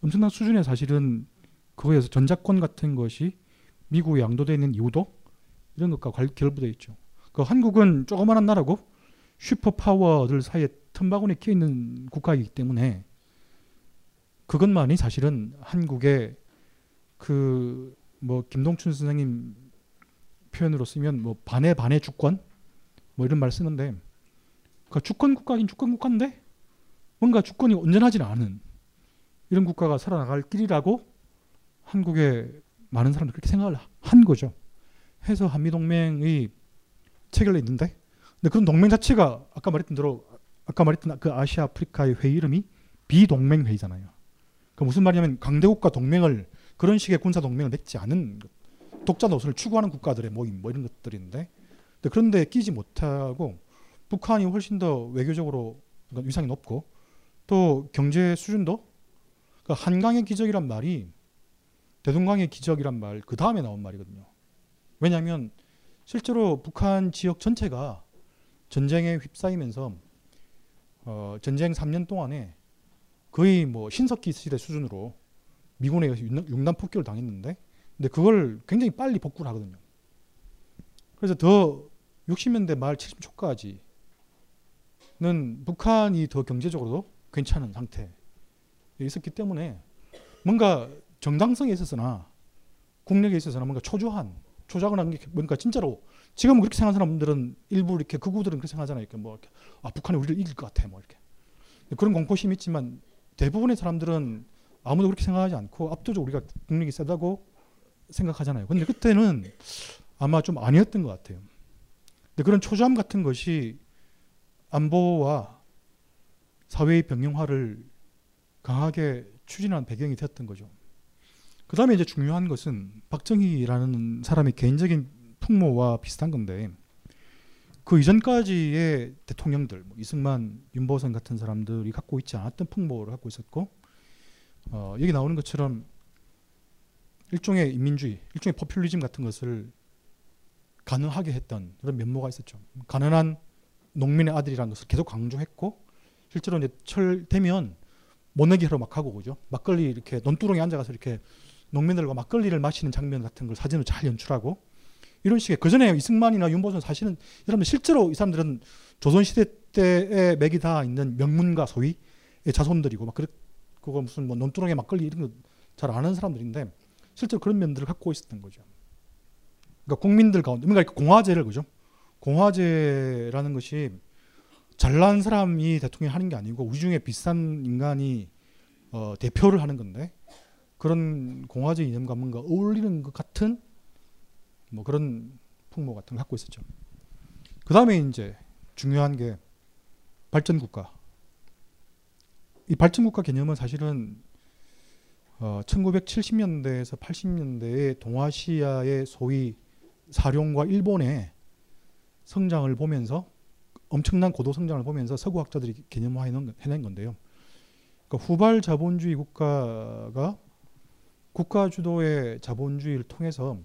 엄청난 수준의 사실은 그거에서 전자권 같은 것이 미국에 양도되어 있는 이유도 이런 것과 결부되어 있죠. 그 한국은 조그마한 나라고 슈퍼 파워들 사이에 틈바구니에 끼어 있는 국가이기 때문에 그것만이 사실은 한국의 그 뭐 김동춘 선생님 표현으로 쓰면 뭐 반의 반의 주권 뭐 이런 말 쓰는데 그 주권 국가긴 주권 국가인데 뭔가 주권이 온전하지는 않은 이런 국가가 살아나갈 길이라고 한국의 많은 사람들이 그렇게 생각을 한 거죠. 해서 한미동맹이 체결돼 있는데 근데 그런 동맹 자체가 아까 말했던 대로 아까 말했던 그 아시아 아프리카의 회의 이름이 비동맹 회의잖아요. 그 무슨 말이냐면 강대국과 동맹을 그런 식의 군사 동맹을 맺지 않은 독자 노선을 추구하는 국가들의 모임 뭐 이런 것들인데 그런데 끼지 못하고 북한이 훨씬 더 외교적으로 위상이 높고 또 경제 수준도 그러니까 한강의 기적이란 말이 대동강의 기적이란 말 그 다음에 나온 말이거든요. 왜냐하면 실제로 북한 지역 전체가 전쟁에 휩싸이면서 어, 전쟁 3년 동안에 거의 뭐 신석기 시대 수준으로 미군에 의해서 융- 융단 폭격을 당했는데 근데 그걸 굉장히 빨리 복구를 하거든요. 그래서 더 60년대 말 70 초까지는 북한이 더 경제적으로도 괜찮은 상태에 있었기 때문에 뭔가 정당성에 있어서나 국력에 있어서나 뭔가 초조한 초조하거나 게 뭔가 진짜로 지금 그렇게 생각하는 사람들은 일부 이렇게 극우들은 그렇게 생각하잖아요. 이렇게 뭐 이렇게 아 북한이 우리를 이길 것 같아 뭐 이렇게 그런 공포심이 있지만 대부분의 사람들은 아무도 그렇게 생각하지 않고 압도적으로 우리가 국력이 세다고 생각하잖아요. 근데 그때는 아마 좀 아니었던 것 같아요. 근데 그런 초조함 같은 것이 안보와 사회의 병영화를 강하게 추진한 배경이 되었던 거죠. 그 다음에 이제 중요한 것은 박정희라는 사람의 개인적인 풍모와 비슷한 건데 그 이전까지의 대통령들 뭐 이승만, 윤보선 같은 사람들이 갖고 있지 않았던 풍모를 갖고 있었고 어, 여기 나오는 것처럼 일종의 인민주의, 일종의 포퓰리즘 같은 것을 가능하게 했던 그런 면모가 있었죠. 가난한 농민의 아들이라는 것을 계속 강조했고 실제로 이제 철 되면 모내기 하러 막 하고 그죠. 막걸리 이렇게 논두렁에 앉아가서 이렇게 농민들과 막걸리를 마시는 장면 같은 걸 사진으로 잘 연출하고 이런 식의 그 전에 이승만이나 윤보선 사실은 여러분들 실제로 이 사람들은 조선 시대 때의 맥이 다 있는 명문가 소위의 자손들이고 막 그래 그거 무슨 뭐 논두렁에 막걸리 이런 거 잘 아는 사람들인데 실제로 그런 면들을 갖고 있었던 거죠. 그러니까 국민들 가운데 이렇게 공화제를 그죠? 공화제라는 것이 잘난 사람이 대통령 하는 게 아니고 우리 중에 비싼 인간이 어, 대표를 하는 건데 그런 공화제 이념과 뭔가 어울리는 것 같은 뭐 그런 풍모 같은 걸 갖고 있었죠. 그 다음에 이제 중요한 게 발전 국가. 이 발전 국가 개념은 사실은 어, 1970년대에서 80년대에 동아시아의 소위 사룡과 일본의 성장을 보면서 엄청난 고도 성장을 보면서 서구 학자들이 개념화해낸 해낸 건데요. 그러니까 후발 자본주의 국가가 국가 주도의 자본주의를 통해서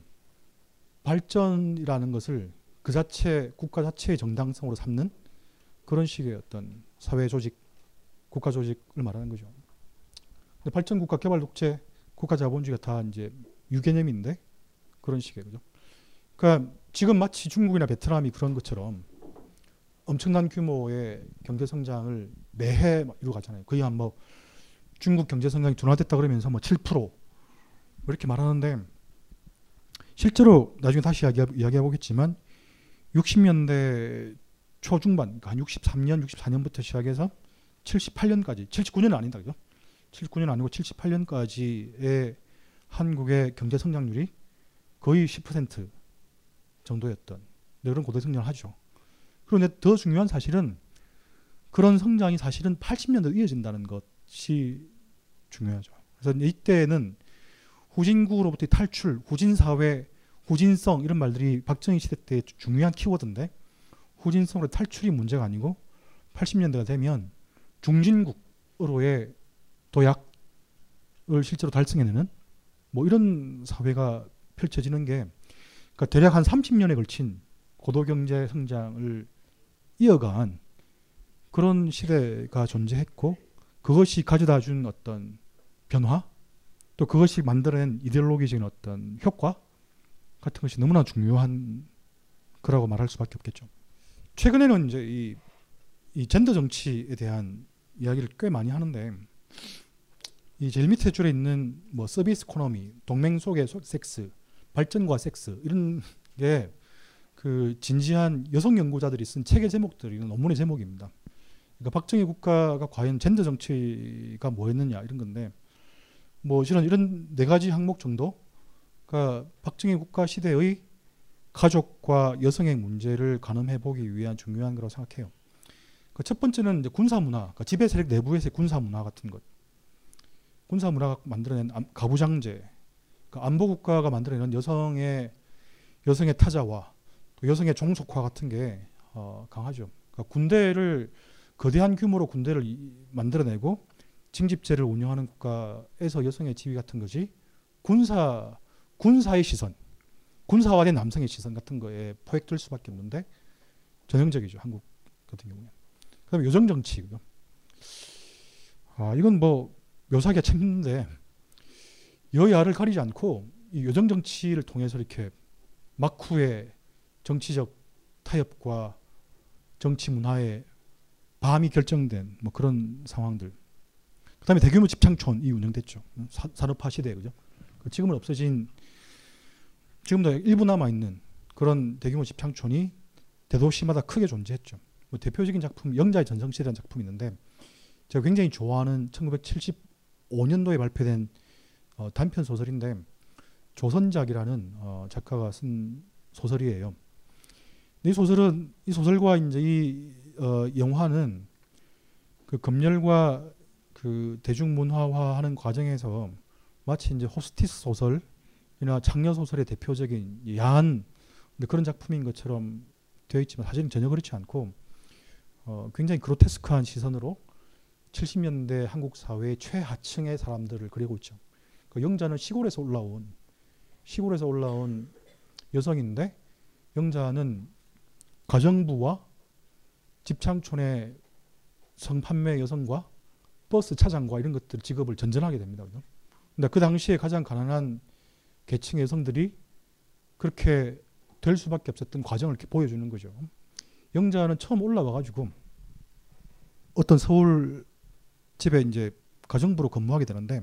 발전이라는 것을 그 자체 국가 자체의 정당성으로 삼는 그런 식의 어떤 사회 조직, 국가 조직을 말하는 거죠. 근데 발전 국가 개발 독재 국가 자본주의가 다 이제 유개념인데 그런 식의 거죠. 그러니까 지금 마치 중국이나 베트남이 그런 것처럼 엄청난 규모의 경제 성장을 매해 막 이루어가잖아요. 거의 한 뭐 중국 경제 성장이 둔화됐다 그러면서 뭐 7% 이렇게 말하는데 실제로 나중에 다시 이야기, 이야기해 보겠지만 60년대 초중반, 그러니까 한 63년, 64년부터 시작해서 78년까지, 79년은 아니다, 그죠? 79년 아니고 78년까지의 한국의 경제 성장률이 거의 10% 정도였던 네, 그런 고도 성장을 하죠. 그런데 더 중요한 사실은 그런 성장이 사실은 80년대 이어진다는 것이 중요하죠. 그래서 이때는 후진국으로부터 탈출, 후진사회, 후진성 이런 말들이 박정희 시대 때 중요한 키워드인데 후진성으로 탈출이 문제가 아니고 80년대가 되면 중진국으로의 도약을 실제로 달성해내는 뭐 이런 사회가 펼쳐지는 게 그러니까 대략 한 30년에 걸친 고도 경제 성장을 이어간 그런 시대가 존재했고 그것이 가져다 준 어떤 변화 또 그것이 만들어낸 이데올로기적인 어떤 효과 같은 것이 너무나 중요한 거라고 말할 수밖에 없겠죠. 최근에는 이제 이, 이 젠더 정치에 대한 이야기를 꽤 많이 하는데 이 제일 밑에 줄에 있는 뭐 service economy, 동맹 속의 섹스, 발전과 섹스 이런 게 그 진지한 여성 연구자들이 쓴 책의 제목들이 논문의 제목입니다. 그러니까 박정희 국가가 과연 젠더 정치가 뭐였느냐 이런 건데 뭐 이런 이런 네 가지 항목 정도가 박정희 국가 시대의 가족과 여성의 문제를 가늠해 보기 위한 중요한 거라고 생각해요. 그 첫 번째는 이제 군사 문화, 그러니까 지배 세력 내부에서의 군사 문화 같은 것. 군사 문화가 만들어낸 암- 가부장제, 그러니까 안보 국가가 만들어내는 여성의 여성의 타자와 또 여성의 종속화 같은 게 어, 강하죠. 그러니까 군대를 거대한 규모로 군대를 이- 만들어내고 징집제를 운영하는 국가에서 여성의 지위 같은 것이 군사 군사의 시선, 군사화된 남성의 시선 같은 거에 포획될 수밖에 없는데 전형적이죠 한국 같은 경우에. 그다음에 요정 정치고요. 아 이건 뭐 묘사하기가 참 힘든데 여야를 가리지 않고 이 요정 정치를 통해서 이렇게 막후의 정치적 타협과 정치 문화의 밤이 결정된 뭐 그런 상황들. 그다음에 대규모 집창촌이 운영됐죠. 사, 산업화 시대 그죠. 그 지금은 없어진 지금도 일부 남아 있는 그런 대규모 집창촌이 대도시마다 크게 존재했죠. 뭐 대표적인 작품 영자의 전성시대라는 작품이 있는데 제가 굉장히 좋아하는 1975년도에 발표된 어, 단편 소설인데 조선작이라는 어, 작가가 쓴 소설이에요. 이 소설은 이 소설과 이제 이 어, 영화는 그 검열과 그 대중문화화하는 과정에서 마치 이제 호스티스 소설이나 장녀 소설의 대표적인 야한 그런 작품인 것처럼 되어 있지만 사실은 전혀 그렇지 않고 어, 굉장히 그로테스크한 시선으로 70년대 한국 사회의 최하층의 사람들을 그리고 있죠. 그 영자는 시골에서 올라온 시골에서 올라온 여성인데 영자는 가정부와 집창촌의 성판매 여성과 버스 차장과 이런 것들 직업을 전전하게 됩니다. 근데 그 당시에 가장 가난한 계층의 여성들이 그렇게 될 수밖에 없었던 과정을 이렇게 보여주는 거죠. 영자는 처음 올라와 가지고 어떤 서울 집에 이제 가정부로 근무하게 되는데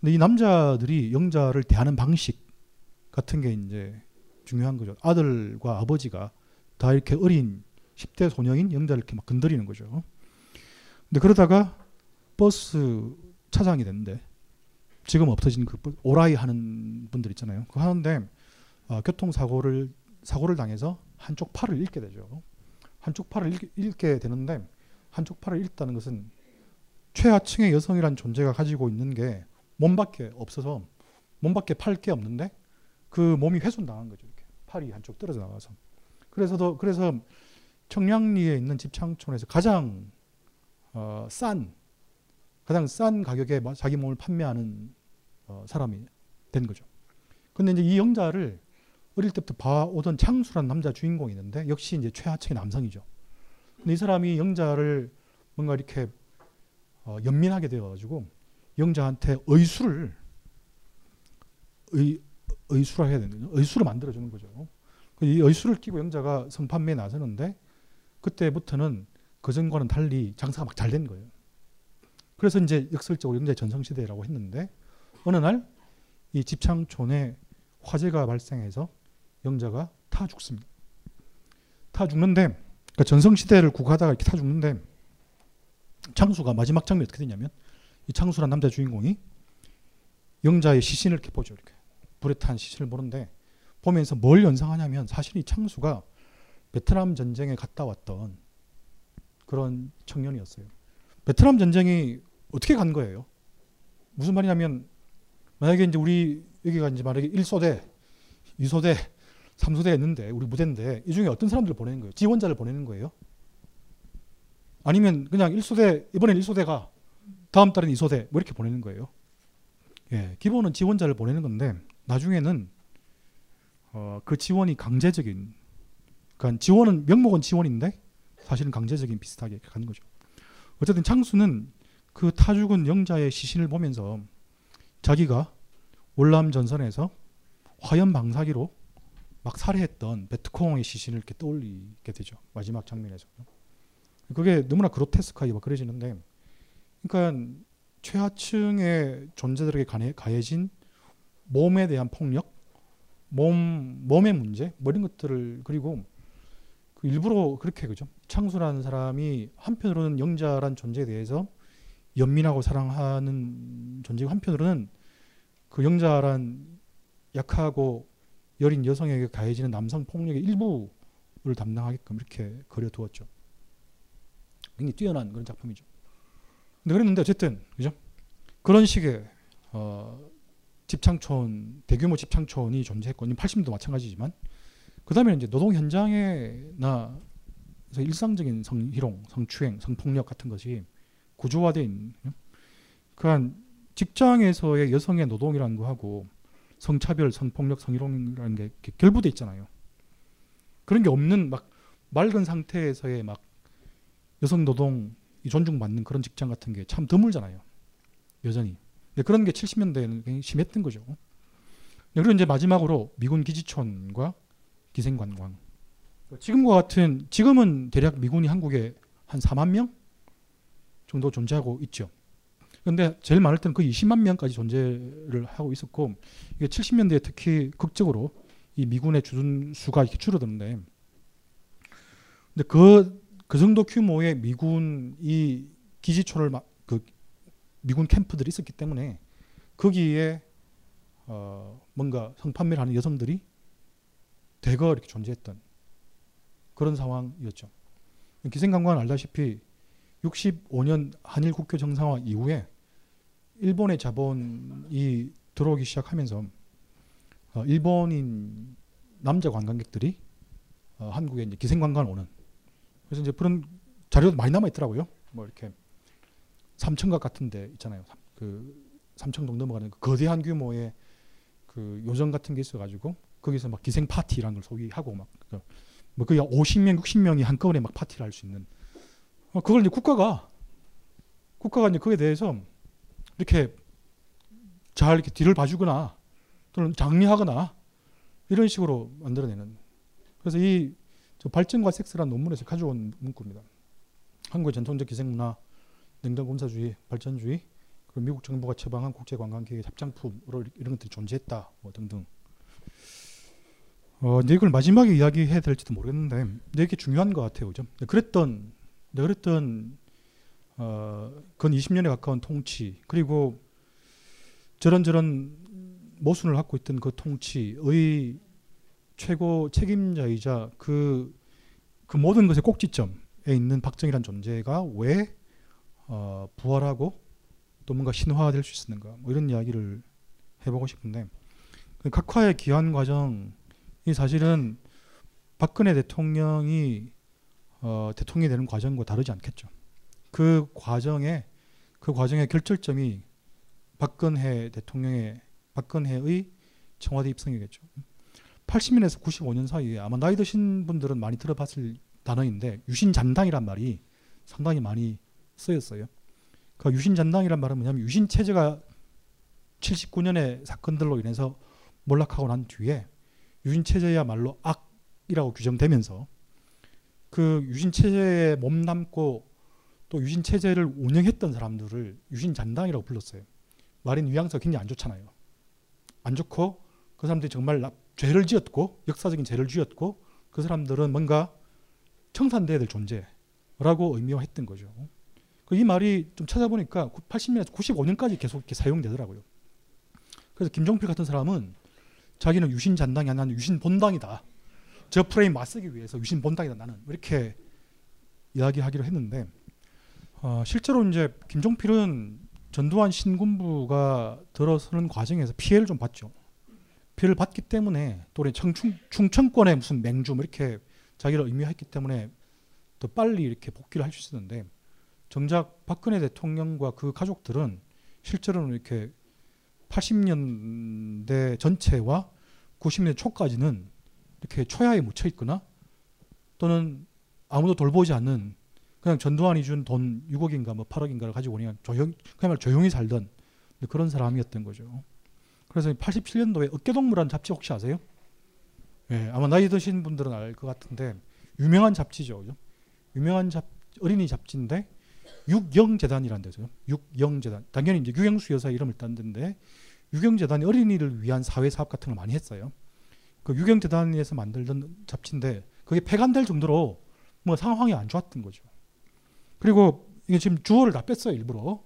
근데 이 남자들이 영자를 대하는 방식 같은 게 이제 중요한 거죠. 아들과 아버지가 다 이렇게 어린 10대 소녀인 영자를 이렇게 막 건드리는 거죠. 근데 그러다가 버스 차장이 됐는데 지금 없어진 그 오라이 하는 분들 있잖아요. 그 하는데 어, 교통사고를 사고를 당해서 한쪽 팔을 잃게 되죠. 한쪽 팔을 잃게, 잃게 되는데 한쪽 팔을 잃다는 것은 최하층의 여성이란 존재가 가지고 있는 게 몸밖에 없어서 몸밖에 팔 게 없는데 그 몸이 훼손당한 거죠. 이렇게 팔이 한쪽 떨어져 나가서. 그래서도 그래서 청량리에 있는 집창촌에서 가장 어, 싼 가장 싼 가격에 자기 몸을 판매하는 어, 사람이 된 거죠. 근데 이제 이 영자를 어릴 때부터 봐오던 창수라는 남자 주인공이 있는데 역시 이제 최하층의 남성이죠. 근데 이 사람이 영자를 뭔가 이렇게 어, 연민하게 되어가지고 영자한테 의수를 의, 의수라 해야 되는. 의수를 만들어주는 거죠. 그이 의수를 끼고 영자가 성판매에 나서는데 그때부터는 그전과는 달리 장사가 막 잘 된 거예요. 그래서 이제 역설적으로 영자의 전성시대라고 했는데 어느 날 이 집창촌에 화재가 발생해서 영자가 타 죽습니다. 타 죽는데 그러니까 전성시대를 구가하다가 이렇게 타 죽는데 창수가 마지막 장면이 어떻게 되냐면 이 창수란 남자 주인공이 영자의 시신을 이렇게 보죠. 이렇게 불에 탄 시신을 보는데 보면서 뭘 연상하냐면 사실 이 창수가 베트남 전쟁에 갔다 왔던 그런 청년이었어요. 베트남 전쟁이 어떻게 간 거예요? 무슨 말이냐면 만약에 이제 우리 여기가 이제 만약에 1소대, 2소대, 3소대 있는데 우리 무대인데 이 중에 어떤 사람들을 보내는 거예요? 지원자를 보내는 거예요? 아니면 그냥 1소대 이번엔 1소대가 다음 달엔 2소대 뭐 이렇게 보내는 거예요? 예, 기본은 지원자를 보내는 건데 나중에는 어, 그 지원이 강제적인 그러니까 지원은 명목은 지원인데 사실은 강제적인 비슷하게 가는 거죠. 어쨌든 창수는 그 타 죽은 영자의 시신을 보면서 자기가 월남 전선에서 화염 방사기로 막 살해했던 베트콩의 시신을 이렇게 떠올리게 되죠. 마지막 장면에서. 그게 너무나 그로테스크하게 막 그려지는데, 그러니까 최하층의 존재들에게 가해진 몸에 대한 폭력, 몸 몸의 문제, 뭐 이런 것들을 그리고 그 일부러 그렇게 그죠. 창수라는 사람이 한편으로는 영자란 존재에 대해서 연민하고 사랑하는 존재고 한편으로는 그 영자란 약하고 여린 여성에게 가해지는 남성 폭력의 일부를 담당하게끔 이렇게 그려두었죠. 굉장히 뛰어난 그런 작품이죠. 근데 그랬는데 어쨌든 그죠? 그런 식의 어, 집창촌 대규모 집창촌이 존재했고 80년도 마찬가지지만 그 다음에 이제 노동 현장에나 일상적인 성희롱, 성추행, 성폭력 같은 것이 구조화되어 있는 그러니까 직장에서의 여성의 노동이라는 거하고 성차별, 성폭력, 성희롱이라는 게 결부돼 있잖아요. 그런 게 없는 막 맑은 상태에서의 막 여성 노동 이 존중받는 그런 직장 같은 게 참 드물잖아요. 여전히. 그런 게 70년대에는 굉장히 심했던 거죠. 네, 그리고 이제 마지막으로 미군 기지촌과 기생관광. 지금과 같은 지금은 대략 미군이 한국에 한 4만 명 정도 존재하고 있죠. 그런데 제일 많을 때는 거의 20만 명까지 존재를 하고 있었고 이게 70년대에 특히 극적으로 이 미군의 주둔 수가 이렇게 줄어드는데 근데 그, 그 정도 규모의 미군 이 기지초를 막 그 미군 캠프들이 있었기 때문에 거기에 어 뭔가 성판매를 하는 여성들이 대거 이렇게 존재했던 그런 상황이었죠. 기생관광은 알다시피 65년 한일 국교 정상화 이후에 일본의 자본이 들어오기 시작하면서 어, 일본인 남자 관광객들이 어, 한국에 이제 기생관광을 오는 그래서 이제 그런 자료도 많이 남아 있더라고요. 뭐 이렇게 삼천각 같은데 있잖아요. 삼- 그 삼청동 넘어가는 그 거대한 규모의 그 요정 같은 게 있어가지고 거기서 막 기생 파티라는 걸 소위하고 막 뭐 거의 50명, 60명이 한꺼번에 막 파티를 할 수 있는 어, 그걸 이제 국가가 국가가 이제 그에 대해서 이렇게 잘 이렇게 뒤를 봐주거나 또는 장려하거나 이런 식으로 만들어내는 그래서 이저 발전과 섹스라는 논문에서 가져온 문구입니다. 한국의 전통적 기생문화, 냉장검사주의, 발전주의, 그리고 미국 정부가 처방한 국제관광계획 합장품으로 이런 것들이 존재했다, 뭐 등등. 어, 근데 이걸 마지막에 이야기해야 될지도 모르겠는데, 이게 중요한 것 같아요, 그죠? 그랬던, 그랬던 어, 건 20년에 가까운 통치. 그리고 저런저런 모순을 갖고 있던 그 통치의 최고 책임자이자 그, 그 모든 것의 꼭지점에 있는 박정희란 존재가 왜 어, 부활하고 또 뭔가 신화될 수 있었는가? 뭐 이런 이야기를 해보고 싶은데. 그 각화의 기한 과정이 사실은 박근혜 대통령이 어, 대통령이 되는 과정과 다르지 않겠죠. 그 과정에 그 과정의 결절점이 박근혜 대통령의 박근혜의 청와대 입성이겠죠. 80년에서 95년 사이에 아마 나이 드신 분들은 많이 들어봤을 단어인데 유신 잔당이란 말이 상당히 많이 쓰였어요. 그 유신 잔당이란 말은 뭐냐면 유신 체제가 79년의 사건들로 인해서 몰락하고 난 뒤에 유신 체제야말로 악이라고 규정되면서 그 유신 체제에 몸담고 또 유신 체제를 운영했던 사람들을 유신 잔당이라고 불렀어요. 말인 뉘앙스가 굉장히 안 좋잖아요. 안 좋고 그 사람들이 정말 나- 죄를 지었고 역사적인 죄를 지었고 그 사람들은 뭔가 청산돼야 될 존재라고 의미화했던 거죠. 그이 말이 좀 찾아보니까 80년에서 95년까지 계속 이렇게 사용되더라고요. 그래서 김종필 같은 사람은 자기는 유신 잔당이 아니라 유신 본당이다. 저 프레임 맞서기 위해서 유신 본당이다 나는 이렇게 이야기하기로 했는데 어, 실제로 이제 김종필은 전두환 신군부가 들어서는 과정에서 피해를 좀 봤죠. 피해를 받기 때문에 또 우리 청춘, 충청권의 무슨 맹주 뭐 이렇게 자기를 의미했기 때문에 더 빨리 이렇게 복귀를 할 수 있었는데 정작 박근혜 대통령과 그 가족들은 실제로는 이렇게 80년대 전체와 90년대 초까지는 이렇게 초야에 묻혀 있거나 또는 아무도 돌보지 않는 그냥 전두환이 준 돈 6억인가 뭐 8억인가를 가지고 그냥 조용 그야말로 조용히 살던 그런 사람이었던 거죠. 그래서 87년도에 어깨동무라는 잡지 혹시 아세요? 예, 아마 나이 드신 분들은 알 것 같은데 유명한 잡지죠. 그죠? 유명한 잡 어린이 잡지인데 육영재단이라는 데서요. 육영재단. 당연히 이제 유경수 여사 이름을 딴 데인데 유경재단이 어린이를 위한 사회 사업 같은 걸 많이 했어요. 그 유경재단에서 만들던 잡지인데 그게 폐간될 정도로 뭐 상황이 안 좋았던 거죠. 그리고 이게 지금 주어를 다 뺐어요 일부러.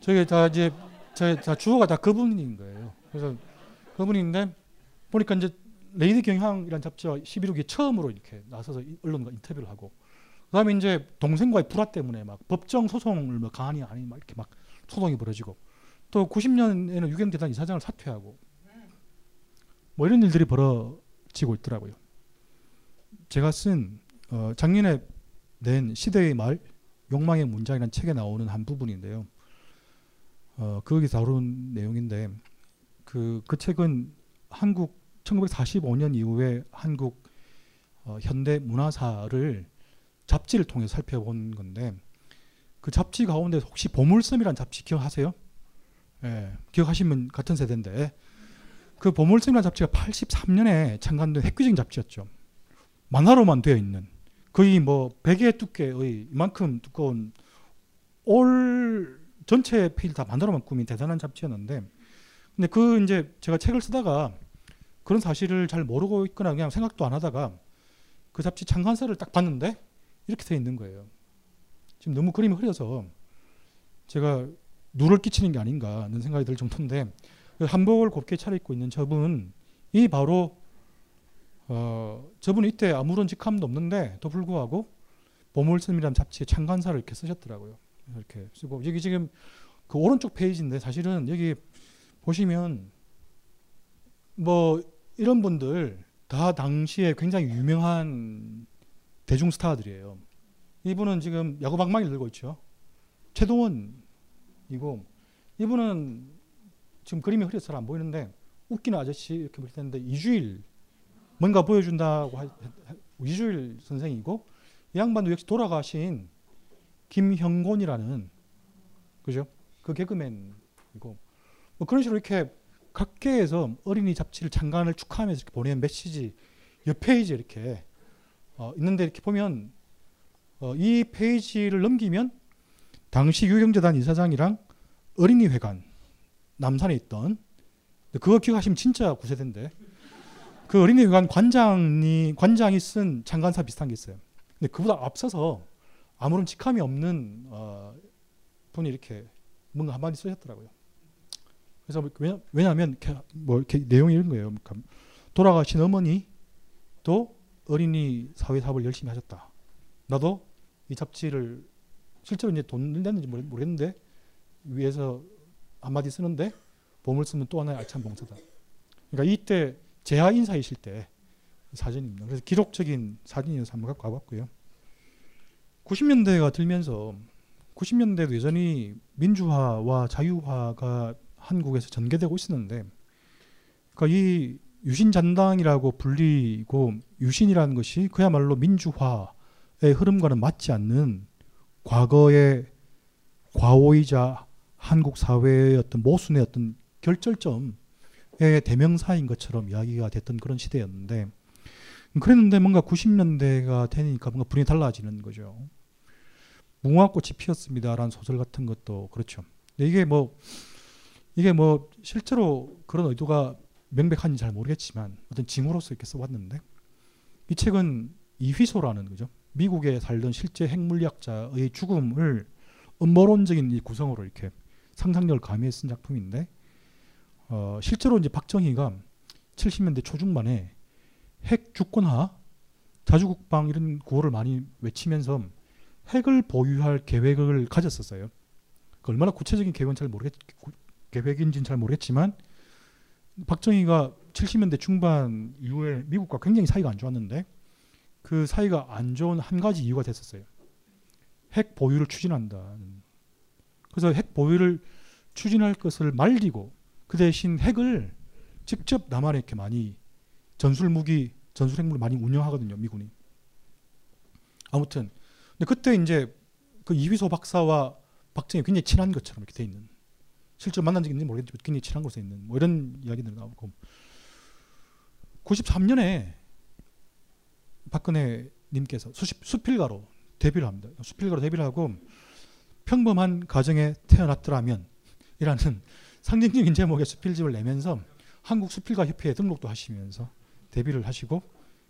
저게 다 이제 다 주어가 다 그분인 거예요. 그래서 그분인데 보니까 이제 레이디 경향이라는 잡지와 11호기 처음으로 이렇게 나서서 이- 언론과 인터뷰를 하고 그다음에 이제 동생과의 불화 때문에 막 법정 소송을 뭐 가하니 아니 막 이렇게 막 소송이 벌어지고 또 90년에는 유경재단 이사장을 사퇴하고 뭐 이런 일들이 벌어지고 있더라고요. 제가 쓴 어, 작년에 낸 시대의 말 욕망의 문장이라는 책에 나오는 한 부분인데요. 어, 거기 다룬 내용인데 그, 그 책은 한국 1945년 이후에 한국 어, 현대 문화사를 잡지를 통해 서 살펴본 건데 그 잡지 가운데 혹시 보물섬이라는 잡지 기억하세요? 예, 기억하시면 같은 세대인데 그 보물섬이라는 잡지가 83년에 창간된 획기적인 잡지였죠. 만화로만 되어 있는 거의 뭐 베개 두께의 이만큼 두꺼운 올 전체 페이지 다 만화로만 꾸민 대단한 잡지였는데 근데 그 이제 제가 책을 쓰다가 그런 사실을 잘 모르고 있거나 그냥 생각도 안 하다가 그 잡지 창간사를 딱 봤는데 이렇게 돼 있는 거예요. 지금 너무 그림이 흐려서 제가 누를 끼치는 게 아닌가 하는 생각이 들 정도인데 그 한복을 곱게 차려입고 있는 저분 이 바로 어 저분은 이때 아무런 직함도 없는데 또 불구하고 보물섬이라는 잡지의 창간사를 이렇게 쓰셨더라고요. 이렇게 쓰고 여기 지금 그 오른쪽 페이지인데 사실은 여기 보시면 뭐 이런 분들 다 당시에 굉장히 유명한 대중 스타들이에요. 이분은 지금 야구 방망이를 들고 있죠. 최동원이고 이분은 지금 그림이 흐려서 잘 안 보이는데 웃기는 아저씨 이렇게 볼 텐데 이주일 뭔가 보여준다고 하, 이주일 선생이고 이 양반도 역시 돌아가신 김형곤이라는 그죠? 그 개그맨이고 뭐 그런 식으로 이렇게 각계에서 어린이 잡지를 창간을 축하하면서 이렇게 보낸 메시지 옆 페이지에 이렇게 어, 있는데 이렇게 보면 어, 이 페이지를 넘기면 당시 유경재단 이사장이랑 어린이회관 남산에 있던 그거 기억하시면 진짜 구세대인데 그 어린이회관 관장이 관장이 쓴 창간사 비슷한 게 있어요. 근데 그보다 앞서서 아무런 직함이 없는 어, 분이 이렇게 뭔가 한마디 쓰셨더라고요. 그래서 뭐 왜냐, 왜냐하면 뭐 이렇게 내용이 이런 거예요. 그러니까 돌아가신 어머니도 어린이 사회 사업을 열심히 하셨다. 나도 이 잡지를 실제로 이제 돈을 냈는지 모르겠는데 위에서 한마디 쓰는데 보물 쓰면 또 하나의 알찬 봉사다. 그러니까 이때 재하 인사이실 때 사진입니다. 그래서 기록적인 사진이어서 한번 갖고 와봤고요. 90년대가 들면서 90년대도 여전히 민주화와 자유화가 한국에서 전개되고 있었는데 그러니까 이 유신잔당이라고 불리고 유신이라는 것이 그야말로 민주화의 흐름과는 맞지 않는 과거의 과오이자 한국 사회의 어떤 모순의 어떤 결절점의 대명사인 것처럼 이야기가 됐던 그런 시대였는데 그랬는데 뭔가 90년대가 되니까 뭔가 분위기 달라지는 거죠. 무궁화꽃이 피었습니다라는 소설 같은 것도 그렇죠. 이게 뭐 이게 뭐 실제로 그런 의도가 명백한지 잘 모르겠지만 어떤 징후로서 이렇게 써왔는데 이 책은 이휘소라는 거죠. 미국에 살던 실제 핵물리학자의 죽음을 음모론적인 이 구성으로 이렇게 상상력을 가미해 쓴 작품인데 어, 실제로 이제 박정희가 70년대 초중반에 핵 주권화, 자주국방 이런 구호를 많이 외치면서 핵을 보유할 계획을 가졌었어요. 그 얼마나 구체적인 계획은 잘 모르겠 계획인지는 잘 모르겠지만 박정희가 70년대 중반 이후에 미국과 굉장히 사이가 안 좋았는데 그 사이가 안 좋은 한 가지 이유가 됐었어요. 핵 보유를 추진한다. 그래서 핵 보유를 추진할 것을 말리고 그 대신 핵을 직접 남한에 이렇게 많이 전술 무기, 전술 핵무를 많이 운영하거든요, 미군이. 아무튼 근데 그때 이제 그 이휘소 박사와 박정희 굉장히 친한 것처럼 이렇게 돼 있는 실제로 만난 적이 있는지 모르겠지만 굉장히 친한 곳에 있는 뭐 이런 이야기들이 나오고 93년에 박근혜 님께서 수필가로 데뷔를 합니다. 수필가로 데뷔를 하고 평범한 가정에 태어났더라면 이라는 상징적 인 제목의 수필집을 내면서 한국 수필가 협회에 등록도 하시면서 데뷔를 하시고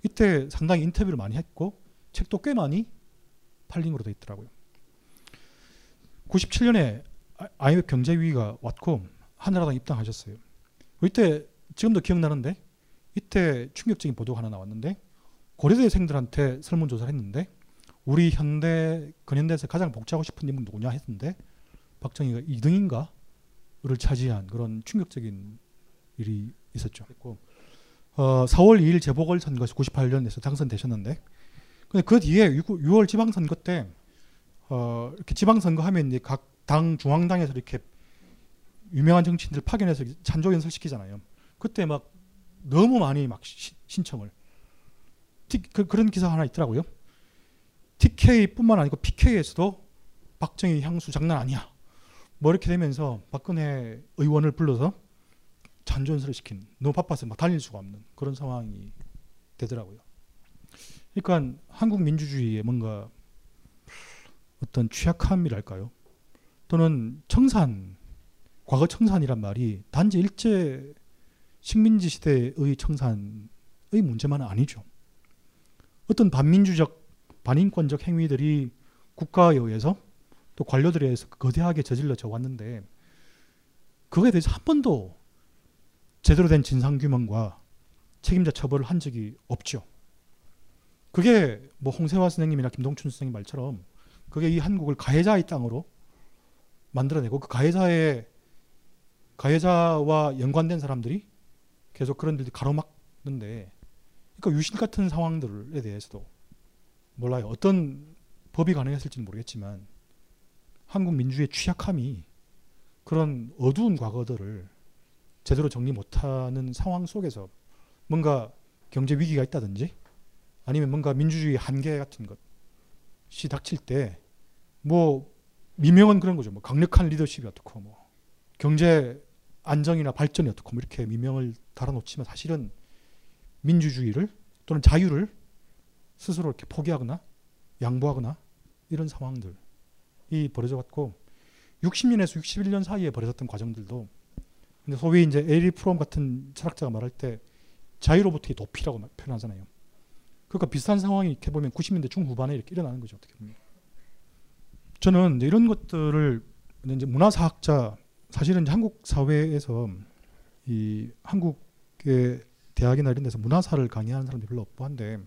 이때 상당히 인터뷰를 많이 했고 책도 꽤 많이 팔린 걸로 되어 있더라고요. 97년에 IMF 경제 위기가 왔고 한나라당 입당하셨어요. 이때 지금도 기억나는데 이때 충격적인 보도가 하나 나왔는데 고려대생들한테 설문조사를 했는데 우리 현대 근현대에서 가장 복지하고 싶은 인물 누구냐 했는데 박정희가 2등인가 를 차지한 그런 충격적인 일이 있었죠. 어, 4월 2일 재보궐 선거에서 98년에서 당선되셨는데 근데 그 뒤에 6월 지방선거 때 어, 이렇게 지방선거 하면 이제 각 당 중앙당에서 이렇게 유명한 정치인들 파견해서 찬조 연설 시키잖아요. 그때 막 너무 많이 막 시, 신청을 그, 그런 기사 하나 있더라고요. TK뿐만 아니고 PK에서도 박정희 향수 장난 아니야. 뭐 이렇게 되면서 박근혜 의원을 불러서 잔존스를 시킨 너무 바빠서 막 다닐 수가 없는 그런 상황이 되더라고요. 그러니까 한국 민주주의의 뭔가 어떤 취약함이랄까요? 또는 청산, 과거 청산이란 말이 단지 일제 식민지 시대의 청산의 문제만은 아니죠. 어떤 반민주적, 반인권적 행위들이 국가에 의해서 또 관료들에 의해서 거대하게 저질러져 왔는데 그거에 대해서 한 번도 제대로 된 진상 규명과 책임자 처벌을 한 적이 없죠. 그게 뭐 홍세화 선생님이나 김동춘 선생님 말처럼 그게 이 한국을 가해자의 땅으로 만들어내고 그 가해자의 가해자와 연관된 사람들이 계속 그런 일들이 가로막는데 그러니까 유신 같은 상황들에 대해서도 몰라요. 어떤 법이 가능했을지는 모르겠지만 한국 민주의 취약함이 그런 어두운 과거들을 제대로 정리 못하는 상황 속에서 뭔가 경제 위기가 있다든지 아니면 뭔가 민주주의 한계 같은 것이 닥칠 때 뭐 미명은 그런 거죠. 뭐 강력한 리더십이 어떻고 뭐 경제 안정이나 발전이 어떻고 뭐 이렇게 미명을 달아놓지만 사실은 민주주의를 또는 자유를 스스로 이렇게 포기하거나 양보하거나 이런 상황들 이 벌어져 왔고 60년에서 61년 사이에 벌어졌던 과정들도 근데 소위 이제 에리 프롬 같은 철학자가 말할 때 자유로부터의 도피라고 표현하잖아요. 그러니까 비슷한 상황이 이렇게 보면 90년대 중후반에 이렇게 일어나는 거죠. 어떻게 보면. 저는 이런 것들을 이제 문화사학자 사실은 한국 사회에서 이 한국의 대학이나 이런 데서 문화사를 강의하는 사람들이 별로 없고 한데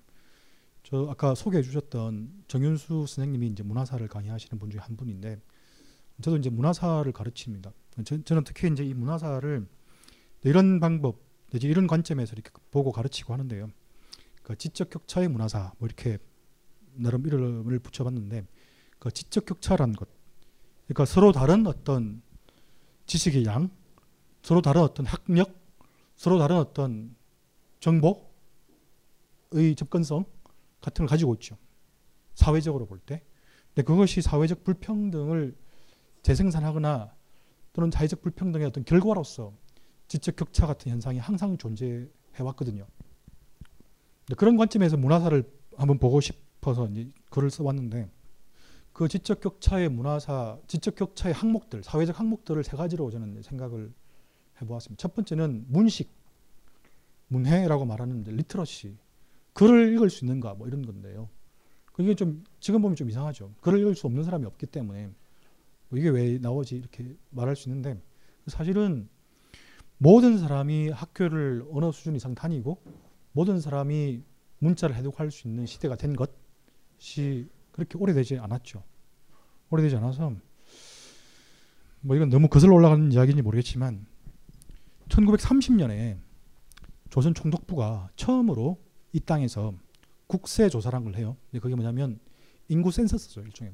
저 아까 소개해 주셨던 정윤수 선생님이 이제 문화사를 강의하시는 분 중에 한 분인데 저도 이제 문화사를 가르칩니다. 저, 저는 특히 이제 이 문화사를 이런 방법, 이제 이런 관점에서 이렇게 보고 가르치고 하는데요. 그 지적 격차의 문화사 뭐 이렇게 나름 이름을 붙여봤는데 그 지적 격차란 것, 그러니까 서로 다른 어떤 지식의 양, 서로 다른 어떤 학력, 서로 다른 어떤 정보의 접근성 같은 걸 가지고 있죠. 사회적으로 볼 때. 근데 그것이 사회적 불평등을 재생산하거나 또는 자의적 불평등의 어떤 결과로서 지적 격차 같은 현상이 항상 존재해 왔거든요. 그런 관점에서 문화사를 한번 보고 싶어서 글을 써왔는데 그 지적 격차의 문화사, 지적 격차의 항목들, 사회적 항목들을 세 가지로 저는 생각을 해보았습니다. 첫 번째는 문식, 문해라고 말하는 리트러시, 글을 읽을 수 있는가 뭐 이런 건데요. 그게 좀 지금 보면 좀 이상하죠. 글을 읽을 수 없는 사람이 없기 때문에 뭐 이게 왜 나오지 이렇게 말할 수 있는데 사실은 모든 사람이 학교를 어느 수준 이상 다니고 모든 사람이 문자를 해독할 수 있는 시대가 된 것이 그렇게 오래되지 않았죠. 오래되지 않아서 뭐 이건 너무 거슬러 올라가는 이야기인지 모르겠지만 1930년에 조선 총독부가 처음으로 이 땅에서 국세 조사란 걸 해요. 그게 뭐냐면 인구 센서스죠 일종의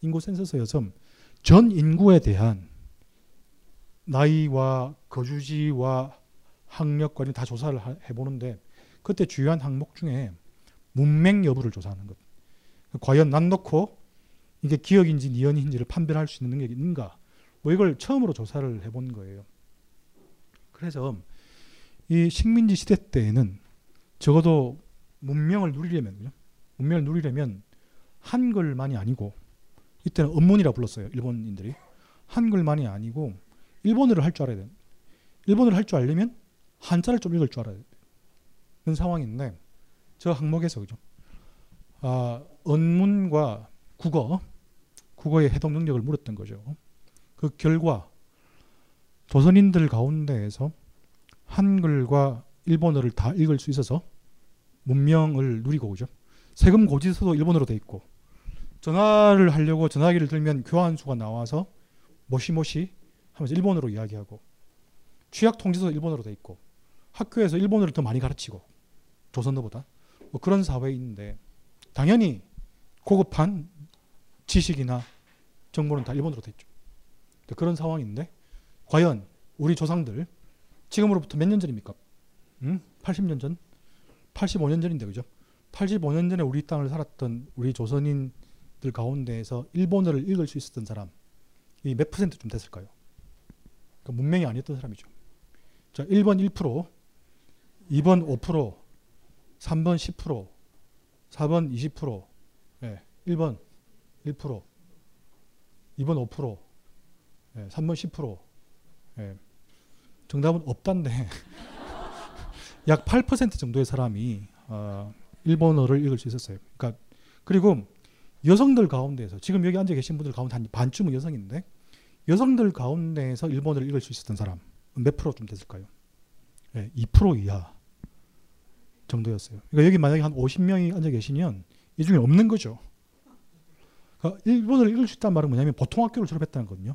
인구 센서스여서 전 인구에 대한 나이와 거주지와 학력과 다 조사를 해보는데 그때 주요한 항목 중에 문맹 여부를 조사하는 것. 과연 난 놓고 이게 기억인지 니언인지를 판별할 수 있는 능력이 있는가. 뭐 이걸 처음으로 조사를 해본 거예요. 그래서 이 식민지 시대 때에는 적어도 문명을 누리려면 문명을 누리려면 한글만이 아니고 이때는 언문이라 불렀어요. 일본인들이. 한글만이 아니고 일본어를 할 줄 알아야 돼. 일본어를 할 줄 알려면 한자를 좀 읽을 줄 알아야 되는 상황인데 저 항목에서 그죠. 아, 언문과 국어, 국어의 해독 능력을 물었던 거죠. 그 결과 조선인들 가운데에서 한글과 일본어를 다 읽을 수 있어서 문명을 누리고 오죠. 세금 고지서도 일본어로 돼 있고 전화를 하려고 전화기를 들면 교환수가 나와서 모시모시 하면서 일본어로 이야기하고 취약 통지서 일본어로 돼 있고 학교에서 일본어를 더 많이 가르치고 조선어보다 뭐 그런 사회인데 당연히 고급한 지식이나 정보는 다 일본어로 돼 있죠. 그런 상황인데 과연 우리 조상들 지금으로부터 몇 년 전입니까? 음? 80년 전? 85년 전인데 그죠? 85년 전에 우리 땅을 살았던 우리 조선인들 가운데에서 일본어를 읽을 수 있었던 사람 이 몇 퍼센트쯤 됐을까요? 그러니까 문명이 아니었던 사람이죠. 자, 1번 1%, 2번 5%, 3번 10%, 4번 20%, 예, 1번 1%, 2번 5%, 예, 3번 10%. 예. 정답은 없단데 약 8% 정도의 사람이 어, 일본어를 읽을 수 있었어요. 그러니까 그리고 여성들 가운데서 지금 여기 앉아 계신 분들 가운데 한 반쯤은 여성인데 여성들 가운데에서 일본어를 읽을 수 있었던 사람 몇 프로 좀 됐을까요? 예, 2% 이하 정도였어요. 그러니까 여기 만약에 한 50명이 앉아 계시면 이 중에 없는 거죠. 그러니까 일본어를 읽을 수 있다는 말은 뭐냐면 보통 학교를 졸업했다는 거거든요.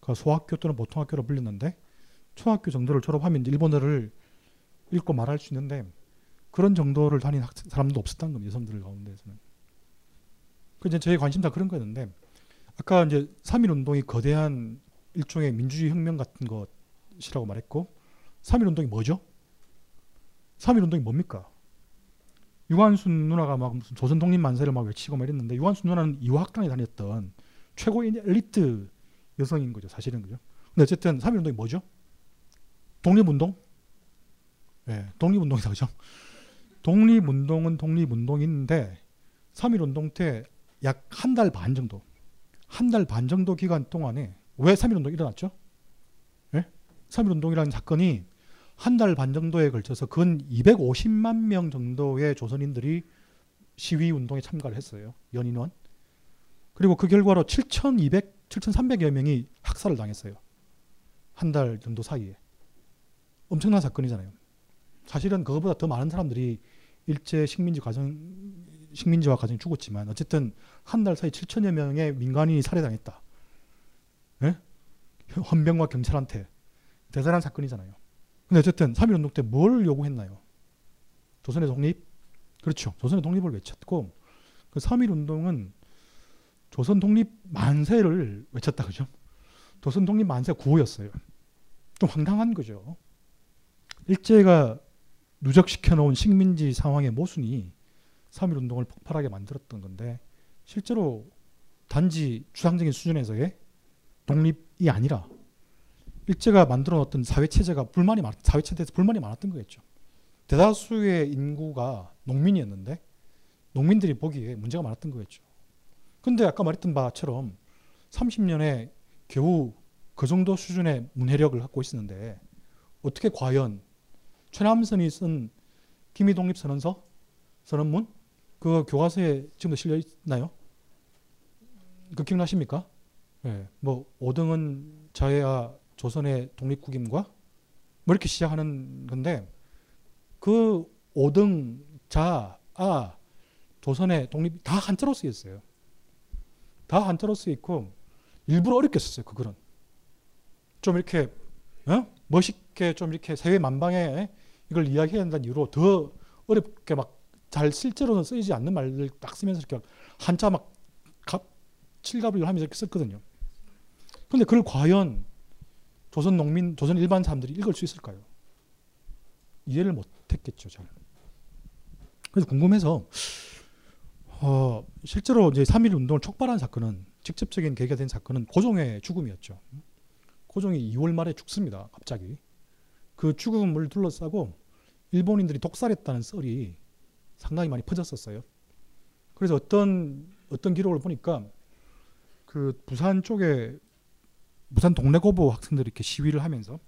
그러니까 소학교 또는 보통 학교로 불렸는데 초학교 정도를 졸업하면 일본어를 읽고 말할 수 있는데 그런 정도를 다닌 학- 사람도 없었다는 겁니다. 여성들 가운데서는. 그 이제 저희 관심 다 그런 거였는데 아까 이제 3.1 운동이 거대한 일종의 민주주의 혁명 같은 것이라고 말했고 3.1 운동이 뭐죠? 3.1 운동이 뭡니까? 유관순 누나가 막 무슨 조선 독립 만세를 막 외치고 막 이랬는데 유관순 누나는 이화학당에 다녔던 최고의 엘리트 여성인 거죠. 사실은 그죠. 근데 어쨌든 3.1 운동이 뭐죠? 독립운동? 예, 독립운동이다 그죠? 독립운동은 독립운동인데 3.1 운동 때 약 한 달 반 정도 한 달 반 정도 기간 동안에 왜 3.1 운동이 일어났죠? 예? 3.1 운동이라는 사건이 한 달 반 정도에 걸쳐서 근 250만 명 정도의 조선인들이 시위 운동에 참가를 했어요. 연인원. 그리고 그 결과로 7,200, 7,300여 명이 학살을 당했어요. 한 달 정도 사이에. 엄청난 사건이잖아요. 사실은 그거보다 더 많은 사람들이 일제 식민지 과정 식민지화 과정이 죽었지만 어쨌든 한 달 사이 7천여 명의 민간인이 살해당했다. 예? 헌병과 경찰한테 대단한 사건이잖아요. 근데 어쨌든 3.1 운동 때 뭘 요구했나요? 조선의 독립? 그렇죠. 조선의 독립을 외쳤고 그 3.1 운동은 조선 독립 만세를 외쳤다 그죠? 조선 독립 만세 구호였어요. 좀 황당한 거죠. 일제가 누적시켜 놓은 식민지 상황의 모순이 3.1 운동을 폭발하게 만들었던 건데 실제로 단지 추상적인 수준에서의 독립이 아니라 일제가 만들어 놓았던 사회 체제가 불만이 많 사회 체제에서 불만이 많았던 거겠죠. 대다수의 인구가 농민이었는데 농민들이 보기에 문제가 많았던 거겠죠. 근데 아까 말했던 바처럼 30년에 겨우 그 정도 수준의 문해력을 갖고 있었는데 어떻게 과연 최남선이 쓴 기미독립 선언서 선언문 그 교과서에 지금도 실려 있나요? 그 기억나십니까? 예, 뭐 오등은 자해야 조선의 독립국임과 뭐 이렇게 시작하는 건데 그 오등 자 아 조선의 독립 다 한자로 쓰여 있어요. 다 한자로 쓰여 있고 일부러 어렵게 썼어요. 그 글은 좀 이렇게 어? 멋있게 좀 이렇게 세계 만방에 이걸 이야기해야 한다는 이유로 더 어렵게 막 잘 실제로는 쓰이지 않는 말들 딱 쓰면서 이렇게 한자 막 갑, 칠갑을 하면서 이렇게 썼거든요. 근데 그걸 과연 조선 농민, 조선 일반 사람들이 읽을 수 있을까요? 이해를 못 했겠죠, 잘. 그래서 궁금해서 어, 실제로 이제 3.1 운동을 촉발한 사건은 직접적인 계기가 된 사건은 고종의 죽음이었죠. 고종이 2월 말에 죽습니다. 갑자기. 그 죽음을 둘러싸고 일본인들이 독살했다는 썰이 상당히 많이 퍼졌었어요. 그래서 어떤 어떤 기록을 보니까 그 부산 쪽에 부산 동래 고보 학생들이 이렇게 시위를 하면서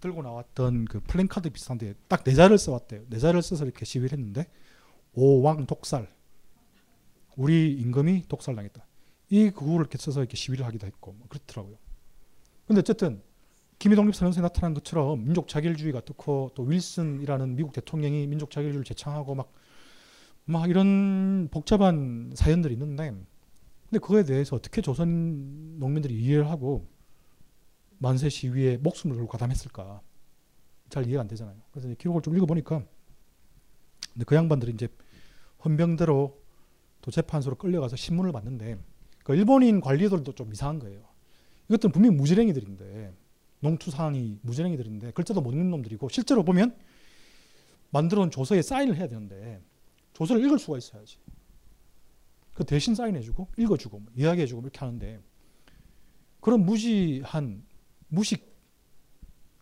들고 나왔던 그 플랜카드 비슷한데 딱 네 자를 써왔대요. 네 자를 써서 이렇게 시위를 했는데 오왕 독살 우리 임금이 독살당했다. 이 구호를 이렇게 써서 이렇게 시위를 하기도 했고 뭐 그렇더라고요. 근데 어쨌든 기미독립선언서에 나타난 것처럼 민족 자결주의가 어떻고 또 윌슨이라는 미국 대통령이 민족 자결주의를 제창하고 막, 막 이런 복잡한 사연들이 있는데 근데 그거에 대해서 어떻게 조선 농민들이 이해를 하고 만세 시위에 목숨을 걸고 가담했을까 잘 이해가 안 되잖아요. 그래서 기록을 좀 읽어보니까 근데 그 양반들이 이제 헌병대로 또 재판소로 끌려가서 신문을 봤는데 그 일본인 관리들도 좀 이상한 거예요. 이것들은 분명히 무지랭이들인데 농투상이 무지랭이들인데 글자도 못 읽는 놈들이고 실제로 보면 만들어 놓은 조서에 사인을 해야 되는데 조서를 읽을 수가 있어야지. 그 대신 사인해주고 읽어주고 뭐 이야기해주고 이렇게 하는데 그런 무지한 무식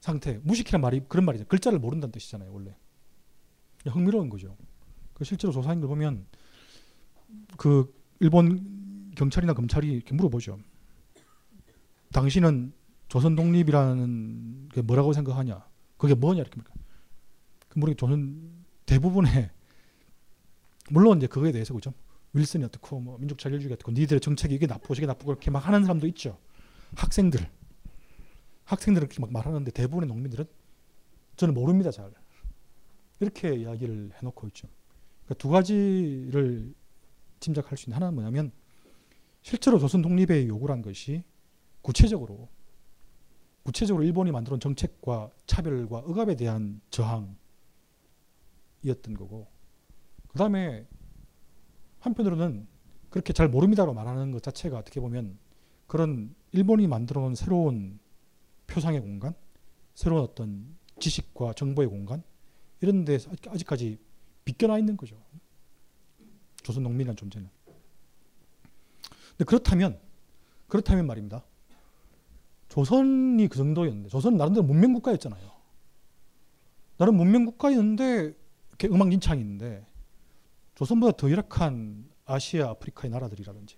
상태, 무식이란 말이 그런 말이죠. 글자를 모른다는 뜻이잖아요, 원래. 흥미로운 거죠. 그 실제로 조사인들 보면 그 일본 경찰이나 검찰이 이렇게 물어보죠. 당신은 조선 독립이라는 게 뭐라고 생각하냐? 그게 뭐냐 이렇게 물어요. 그 물어 조선 대부분의 물론 이제 그거에 대해서 그죠. 윌슨이 어떻고 뭐 민족 자율주의가 어떻고 니들의 정책이 이게 나쁘고 저게 나쁘고 이렇게 막 하는 사람도 있죠. 학생들 학생들은 그렇게 막 말하는데 대부분의 농민들은 저는 모릅니다 잘 이렇게 이야기를 해놓고 있죠. 그러니까 두 가지를 짐작할 수 있는 하나는 뭐냐면 실제로 조선 독립의 요구란 것이 구체적으로 구체적으로 일본이 만들어온 정책과 차별과 억압에 대한 저항이었던 거고 그 다음에 한편으로는 그렇게 잘 모릅니다로 말하는 것 자체가 어떻게 보면 그런 일본이 만들어 놓은 새로운 표상의 공간, 새로운 어떤 지식과 정보의 공간 이런 데 아직까지 비껴나 있는 거죠. 조선 농민이라는 존재는. 근데 그렇다면 그렇다면 말입니다. 조선이 그 정도였는데 조선은 나름대로 문명 국가였잖아요. 나름 문명 국가였는데 음악 인창이 있는데 조선보다 더 열악한 아시아, 아프리카의 나라들이라든지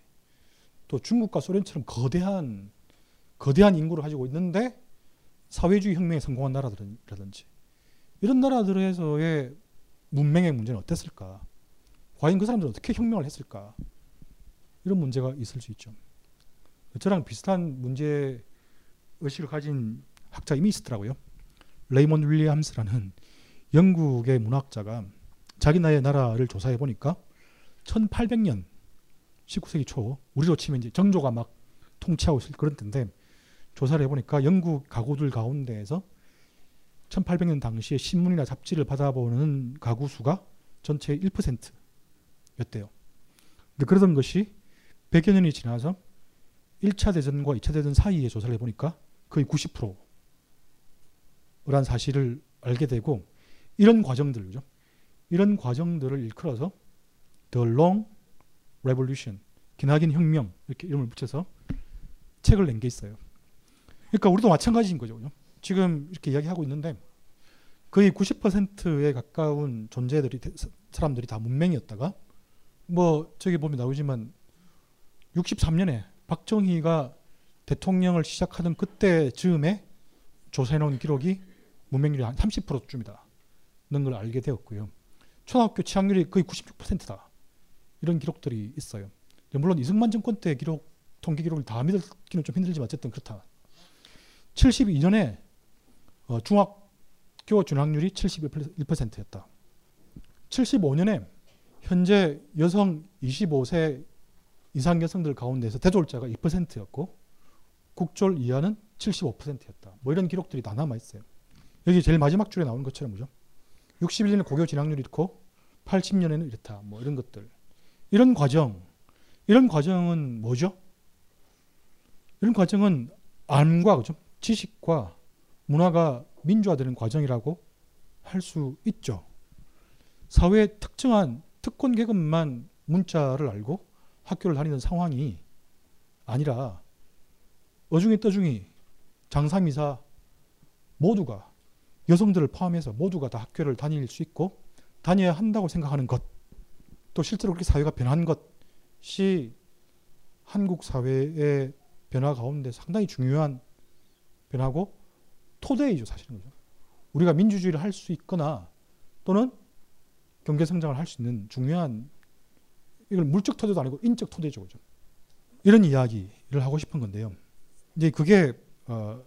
또 중국과 소련처럼 거대한 거대한 인구를 가지고 있는데 사회주의 혁명에 성공한 나라들이라든지 이런 나라들에서의 문명의 문제는 어땠을까? 과연 그 사람들은 어떻게 혁명을 했을까? 이런 문제가 있을 수 있죠. 저랑 비슷한 문제 의식을 가진 학자 이미 있었더라고요. 레이먼 윌리엄스라는 영국의 문학자가 자기 나의 나라를 조사해 보니까 1800년 19세기 초 우리로 치면 이제 정조가 막 통치하고 있을 그런 때인데 조사를 해보니까 영국 가구들 가운데에서 1800년 당시에 신문이나 잡지를 받아보는 가구 수가 전체의 1%였대요. 근데 그러던 것이 100여 년이 지나서 1차 대전과 2차 대전 사이에 조사를 해보니까 거의 90%란 사실을 알게 되고 이런 과정들, 죠 이런 과정들을 일컬어서 The Long Revolution, 기나긴 혁명 이렇게 이름을 붙여서 책을 낸 게 있어요. 그러니까 우리도 마찬가지인 거죠. 지금 이렇게 이야기하고 있는데 거의 90%에 가까운 존재들이 사람들이 다 문맹이었다가 뭐 저기 보면 나오지만 63년에 박정희가 대통령을 시작하던 그때 즈음에 조사해놓은 기록이 문맹률이 한 30%쯤이다. 는 걸 알게 되었고요. 초등학교 취학률이 거의 96%다. 이런 기록들이 있어요. 물론 이승만 정권 때 기록 통계 기록을 다 믿기는 좀 힘들지만 어쨌든 그렇다. 72년에 어, 중학교 준학률이 71%였다. 75년에 현재 여성 25세 이상 여성들 가운데서 대졸자가 2%였고 국졸 이하는 75%였다. 뭐 이런 기록들이 다 남아 있어요. 여기 제일 마지막 줄에 나오는 것처럼 뭐죠? 61년에 고교 진학률이 있고 80년에는 이렇다. 뭐 이런 것들. 이런 과정. 이런 과정은 뭐죠? 이런 과정은 암과 그죠? 지식과 문화가 민주화되는 과정이라고 할 수 있죠. 사회의 특정한 특권 계급만 문자를 알고 학교를 다니는 상황이 아니라 어중이 떠중이 장사미사 모두가 여성들을 포함해서 모두가 다 학교를 다닐 수 있고 다녀야 한다고 생각하는 것, 또 실제로 그렇게 사회가 변한 것이 한국 사회의 변화 가운데 상당히 중요한 변화고 토대이죠 사실은 그죠. 우리가 민주주의를 할 수 있거나 또는 경제 성장을 할 수 있는 중요한 이걸 물적 토대도 아니고 인적 토대죠 그죠. 이런 이야기를 하고 싶은 건데요. 이제 그게 어,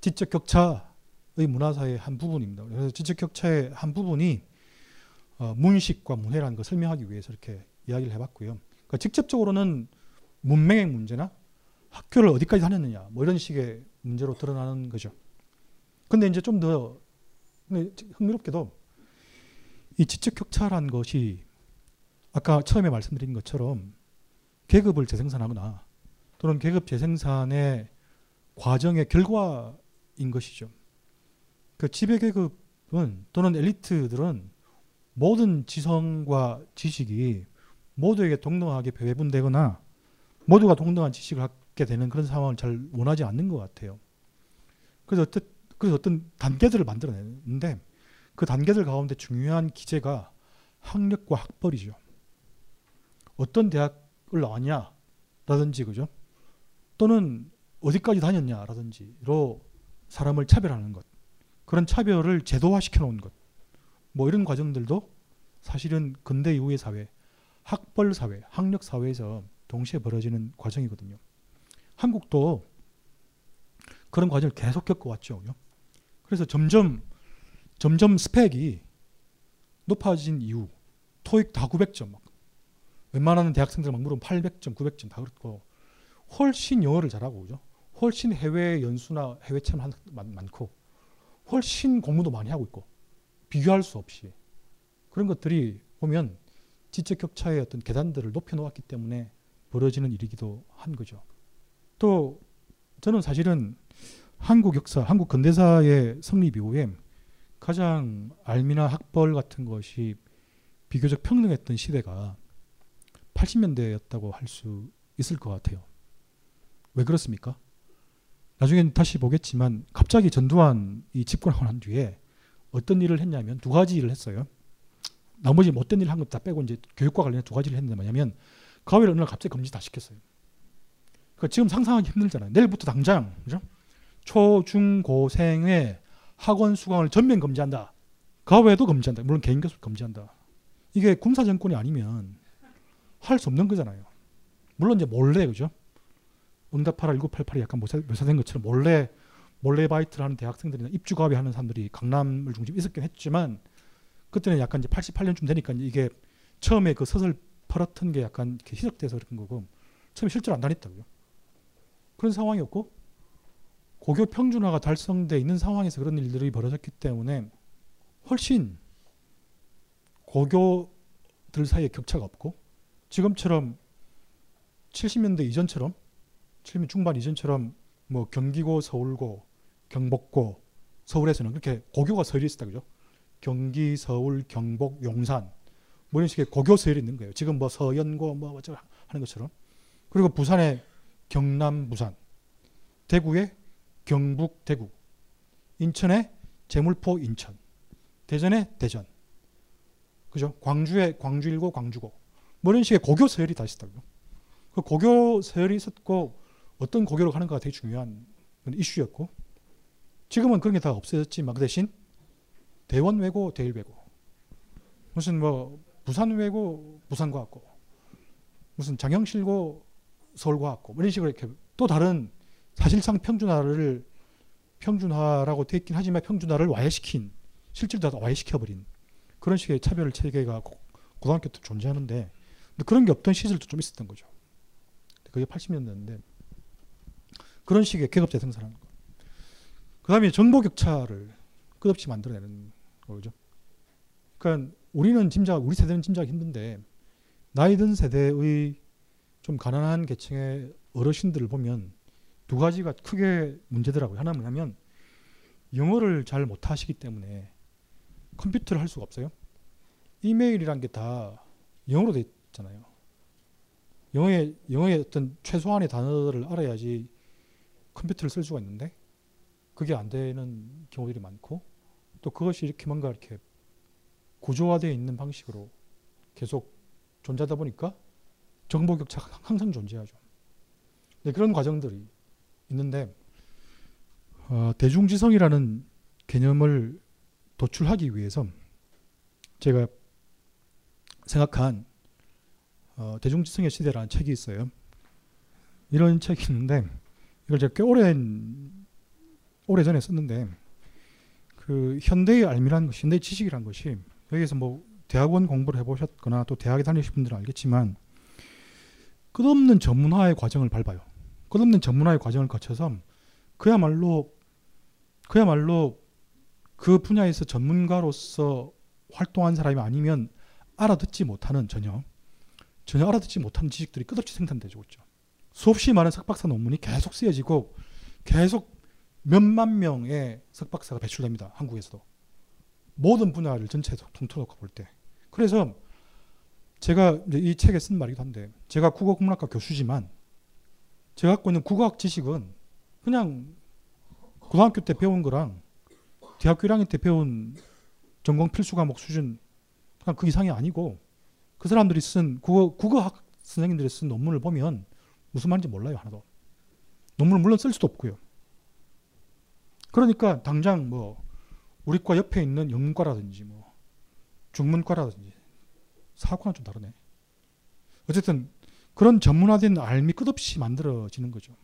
지적 격차의 문화사의 한 부분입니다. 그래서 지적 격차의 한 부분이 어, 문식과 문해라는 걸 설명하기 위해서 이렇게 이야기를 해봤고요. 그러니까 직접적으로는 문맹의 문제나 학교를 어디까지 다녔느냐 뭐 이런 식의 문제로 드러나는 거죠. 근데 이제 좀 더 흥미롭게도 이 지적 격차란 것이 아까 처음에 말씀드린 것처럼 계급을 재생산하거나 또는 계급 재생산의 과정의 결과인 것이죠. 그 지배 계급은 또는 엘리트들은 모든 지성과 지식이 모두에게 동등하게 배분되거나 모두가 동등한 지식을 갖게 되는 그런 상황을 잘 원하지 않는 것 같아요. 그래서 어떤 그래서 어떤 단계들을 만들어내는데 그 단계들 가운데 중요한 기제가 학력과 학벌이죠. 어떤 대학을 나왔냐라든지 그죠? 또는 어디까지 다녔냐라든지로 사람을 차별하는 것. 그런 차별을 제도화시켜 놓은 것. 뭐 이런 과정들도 사실은 근대 이후의 사회, 학벌 사회, 학력 사회에서 동시에 벌어지는 과정이거든요. 한국도 그런 과정을 계속 겪어왔죠. 그래서 점점 점점 스펙이 높아진 이유, 토익 다 900점, 막. 웬만한 대학생들 막 물으면 800점, 900점 다 그렇고 훨씬 영어를 잘하고 그죠? 훨씬 해외 연수나 해외 체험 많고 훨씬 공부도 많이 하고 있고 비교할 수 없이 그런 것들이 보면 지적 격차의 어떤 계단들을 높여 놓았기 때문에 벌어지는 일이기도 한 거죠. 또 저는 사실은 한국 역사, 한국 근대사의 성립 이후에 가장 알미나 학벌 같은 것이 비교적 평등했던 시대가 80년대였다고 할 수 있을 것 같아요. 왜 그렇습니까? 나중에 다시 보겠지만 갑자기 전두환이 집권하고 난 뒤에 어떤 일을 했냐면 두 가지 일을 했어요. 나머지 못된 일 한 것 다 빼고 이제 교육과 관련해 두 가지를 했는데 뭐냐면 가위를 어느 날 갑자기 금지 다 시켰어요. 그러니까 지금 상상하기 힘들잖아요. 내일부터 당장 그죠? 초, 중, 고생의 학원 수강을 전면 금지한다. 가외도 금지한다. 물론 개인 교습 금지한다. 이게 군사 정권이 아니면 할 수 없는 거잖아요. 물론 이제 몰래 그죠? 응답하라 1988이 약간 묘사된 것처럼 몰래 몰래 바이트를 하는 대학생들이나 입주 가외 하는 사람들이 강남을 중심 있었긴 했지만 그때는 약간 이제 88년쯤 되니까 이게 처음에 그 서설 팔았던 게 약간 이렇게 희석돼서 그런 거고 처음에 실제로 안 다녔다고요. 그런 상황이었고 고교 평준화가 달성돼 있는 상황에서 그런 일들이 벌어졌기 때문에 훨씬 고교들 사이에 격차가 없고 지금처럼 70년대 이전처럼 70년 중반 이전처럼 뭐 경기고 서울고 경복고 서울에서는 그렇게 고교가 서열이 있었다 그죠? 경기, 서울, 경복, 용산 뭐 이런 식의 고교 서열이 있는 거예요. 지금 뭐 서연고 뭐 어쩌고 하는 것처럼. 그리고 부산에 경남, 부산, 대구에 경북, 대구, 인천에 제물포, 인천, 대전에 대전, 그죠? 광주에 광주일고, 광주고 뭐 이런 식의 고교 서열이 다 있었다고요. 그 고교 서열이 있었고 어떤 고교로 가는가가 되게 중요한 이슈였고 지금은 그런 게 다 없어졌지만 그 대신 대원 외고, 대일 외고. 무슨 뭐 부산 외고, 부산과학고. 무슨 장영실고, 서울과학고. 뭐 이런 식으로 이렇게 또 다른 사실상 평준화를 평준화라고 되어 있긴 하지만 평준화를 와해시킨 다 와해시켜버린 그런 식의 차별 체계가 고등학교 때 존재하는데 그런 게 없던 시절도 좀 있었던 거죠. 그게 80년대인데 그런 식의 계급제 생산하는 거. 그 다음에 정보 격차를 끝없이 만들어내는 거죠. 그러니까 우리는 짐작, 우리 세대는 짐작이 힘든데 나이 든 세대의 좀 가난한 계층의 어르신들을 보면 두 가지가 크게 문제더라고요. 하나는 뭐냐면 영어를 잘 못하시기 때문에 컴퓨터를 할 수가 없어요. 이메일이란 게 다 영어로 돼 있잖아요. 영어의 영어의 어떤 최소한의 단어들을 알아야지 컴퓨터를 쓸 수가 있는데 그게 안 되는 경우들이 많고 또 그것이 이렇게 뭔가 이렇게 구조화되어 있는 방식으로 계속 존재하다 보니까 정보 격차가 항상 존재하죠. 네, 그런 과정들이 있는데 어, 대중지성이라는 개념을 도출하기 위해서 제가 생각한 어, 대중지성의 시대라는 책이 있어요. 이런 책이 있는데 이걸 제가 꽤 오랜 오래 전에 썼는데 그 현대의 알미란 것, 현대 지식이란 것이 여기서 뭐 대학원 공부를 해보셨거나 또 대학에 다니신 분들은 알겠지만 끝없는 전문화의 과정을 밟아요. 끝없는 전문화의 과정을 거쳐서 그야말로 그야말로 그 분야에서 전문가로서 활동한 사람이 아니면 알아듣지 못하는 전혀 전혀 알아듣지 못하는 지식들이 끝없이 생산되죠. 그렇죠? 수없이 많은 석박사 논문이 계속 쓰여지고 계속 몇만 명의 석박사가 배출됩니다. 한국에서도. 모든 분야를 전체에서 통틀어 놓고 볼 때. 그래서 제가 이 책에 쓴 말이기도 한데 제가 국어 국문학과 교수지만 제가 갖고 있는 국어학 지식은 그냥 고등학교 때 배운 거랑 대학교 1학년 때 배운 전공 필수 과목 수준 그냥 그 이상이 아니고 그 사람들이 쓴 국어 국어학 선생님들이 쓴 논문을 보면 무슨 말인지 몰라요 하나도 논문을 물론 쓸 수도 없고요. 그러니까 당장 뭐 우리과 옆에 있는 영문과라든지 뭐 중문과라든지 사학과는 좀 다르네. 어쨌든 그런 전문화된 알미 끝없이 만들어지는 거죠.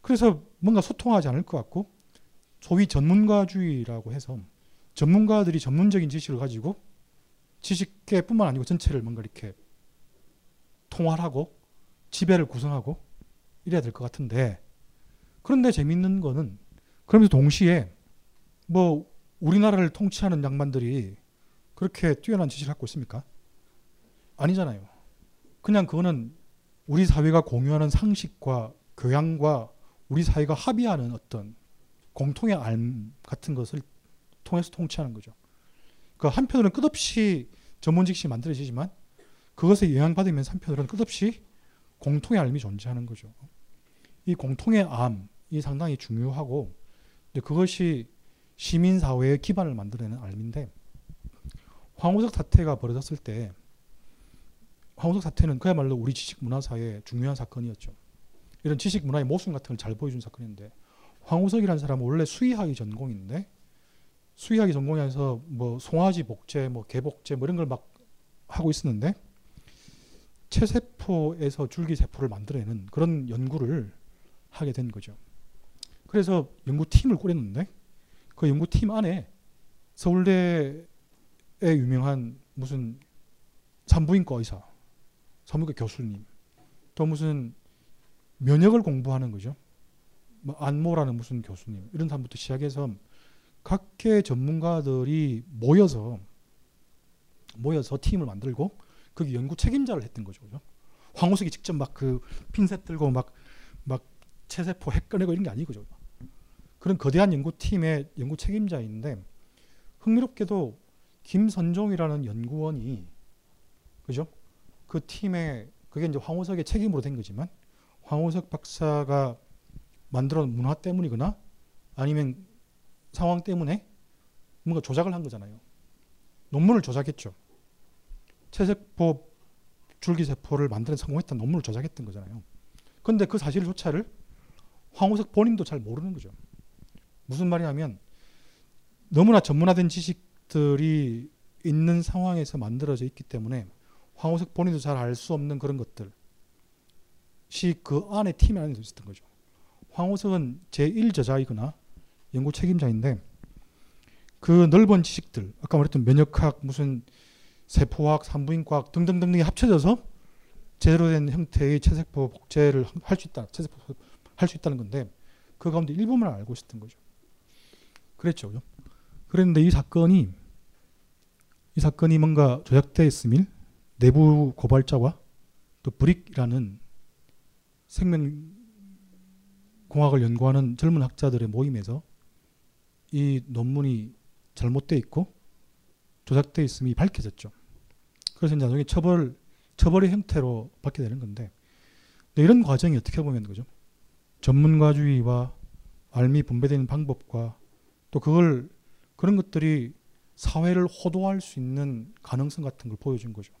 그래서 뭔가 소통하지 않을 것 같고 소위 전문가주의라고 해서 전문가들이 전문적인 지식을 가지고 지식계뿐만 아니고 전체를 뭔가 이렇게 통할하고 지배를 구성하고 이래야 될 것 같은데 그런데 재밌는 거는 그러면서 동시에 뭐 우리나라를 통치하는 양반들이 그렇게 뛰어난 지식을 갖고 있습니까? 아니잖아요. 그냥 그거는 우리 사회가 공유하는 상식과 교양과 우리 사회가 합의하는 어떤 공통의 알 같은 것을 통해서 통치하는 거죠. 그 한편으로는 끝없이 전문 지식이 만들어지지만 그것에 영향받으면서 한편으로는 끝없이 공통의 알미 존재하는 거죠. 이 공통의 암이 상당히 중요하고 그것이 시민 사회의 기반을 만들어내는 알미인데 황우석 사태가 벌어졌을 때 황우석 사태는 그야말로 우리 지식 문화 사회의 중요한 사건이었죠. 이런 지식 문화의 모순 같은 걸 잘 보여준 사건인데 황우석이라는 사람은 원래 수의학이 전공인데 수의학이 전공하면서 뭐 송아지 복제, 뭐 개복제 뭐 이런 걸 막 하고 있었는데 체세포에서 줄기세포를 만들어내는 그런 연구를 하게 된 거죠. 그래서 연구팀을 꾸렸는데 그 연구팀 안에 서울대의 유명한 무슨 산부인과 의사, 산부인과 교수님, 또 무슨 면역을 공부하는 거죠. 뭐 안모라는 무슨 교수님 이런 사람부터 시작해서 각계 전문가들이 모여서 모여서 팀을 만들고 거기 연구 책임자를 했던 거죠. 그죠? 황우석이 직접 막 그 핀셋 들고 막 막 체세포 핵 꺼내고 이런 게 아니고 죠 그런 거대한 연구팀의 연구 책임자인데 흥미롭게도 김선종이라는 연구원이 그죠? 그 팀에 그게 이제 황우석의 책임으로 된 거지만 황우석 박사가 만들어 놓은 문화 때문이거나 아니면 상황 때문에 뭔가 조작을 한 거잖아요. 논문을 조작했죠. 체세포 줄기세포를 만드는 성공했던 논문을 조작했던 거잖아요. 그런데 그 사실조차를 황우석 본인도 잘 모르는 거죠. 무슨 말이냐면 너무나 전문화된 지식들이 있는 상황에서 만들어져 있기 때문에 황우석 본인도 잘 알 수 없는 그런 것들이 그 안에 팀 안에 있었던 거죠. 황우석은 제1저자이거나 연구 책임자인데 그 넓은 지식들 아까 말했던 면역학 무슨 세포학 산부인과학 등등등등이 합쳐져서 제대로 된 형태의 체세포 복제를 할 수 있다. 체세포 할 수 있다는 건데 그 가운데 일부만 알고 있었던 거죠. 그랬죠. 그랬는데 이 사건이 이 사건이 뭔가 조작되어 있음일 내부 고발자와 또 브릭이라는 생명 공학을 연구하는 젊은 학자들의 모임에서 이 논문이 잘못되어 있고 조작되어 있음이 밝혀졌죠. 그래서 이제 나중에 처벌, 처벌의 형태로 받게 되는 건데 이런 과정이 어떻게 보면 그죠? 전문가주의와 알미 분배되는 방법과 또 그걸 그런 것들이 사회를 호도할 수 있는 가능성 같은 걸 보여준 거죠.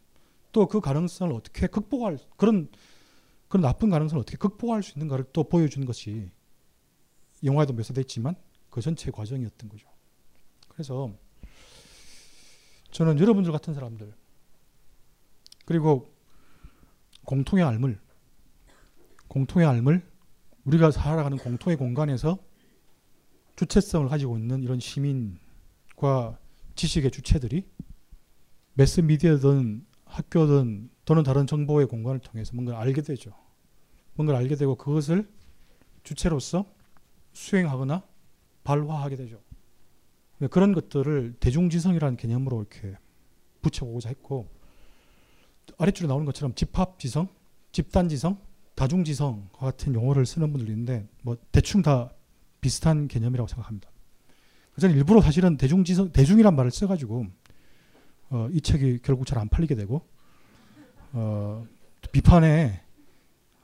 또 그 가능성을 어떻게 극복할 그런 그런 나쁜 가능성을 어떻게 극복할 수 있는가를 또 보여준 것이 영화에도 묘사됐지만 그 전체 과정이었던 거죠. 그래서 저는 여러분들 같은 사람들 그리고 공통의 알물 공통의 알물 우리가 살아가는 공통의 공간에서 주체성을 가지고 있는 이런 시민과 지식의 주체들이 매스미디어든 학교든 또는 다른 정보의 공간을 통해서 뭔가를 알게 되죠. 뭔가를 알게 되고 그것을 주체로서 수행하거나 발화하게 되죠. 그런 것들을 대중지성이라는 개념으로 이렇게 붙여보고자 했고 아래줄에 나오는 것처럼 집합지성, 집단지성, 다중지성 같은 용어를 쓰는 분들이 있는데 뭐 대충 다 비슷한 개념이라고 생각합니다. 저는 일부러 사실은 대중지성, 대중이란 말을 써가지고 어, 이 책이 결국 잘 안 팔리게 되고 어, 비판에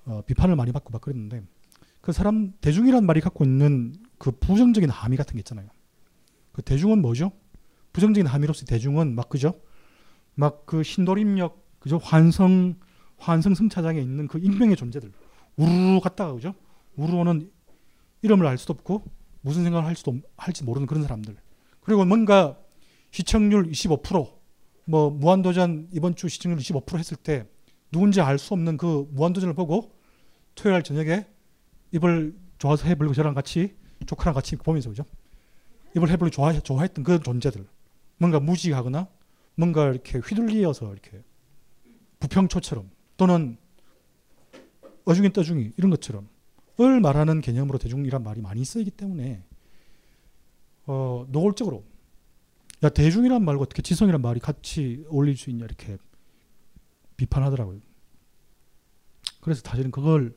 어, 비판을 많이 받고 막 그랬는데 그 사람 대중이란 말이 갖고 있는 그 부정적인 함의 같은 게 있잖아요. 그 대중은 뭐죠? 부정적인 함의로서 대중은 막 그죠? 막 그 신도림역 그죠? 환성 환성 승차장에 있는 그 익명의 존재들 우르르 갔다가 그죠? 우르르 오는 이름을 알 수도 없고 무슨 생각을 할 수도 없- 할지 모르는 그런 사람들. 그리고 뭔가 시청률 25%뭐 무한도전 이번 주 시청률 25% 했을 때 누군지 알 수 없는 그 무한도전을 보고 토요일 저녁에 입을 좋아서 해불고 저랑 같이 조카랑 같이 보면서 그죠? 입을 해불고 좋아 좋아했던 그 존재들 뭔가 무지하거나 뭔가 이렇게 휘둘리어서 이렇게 부평초처럼 또는 어중이 떠중이 이런 것처럼 을 말하는 개념으로 대중이란 말이 많이 쓰이기 때문에 어, 노골적으로 야 대중이란 말과 어떻게 지성이란 말이 같이 어울릴 수 있냐 이렇게 비판하더라고요. 그래서 사실은 그걸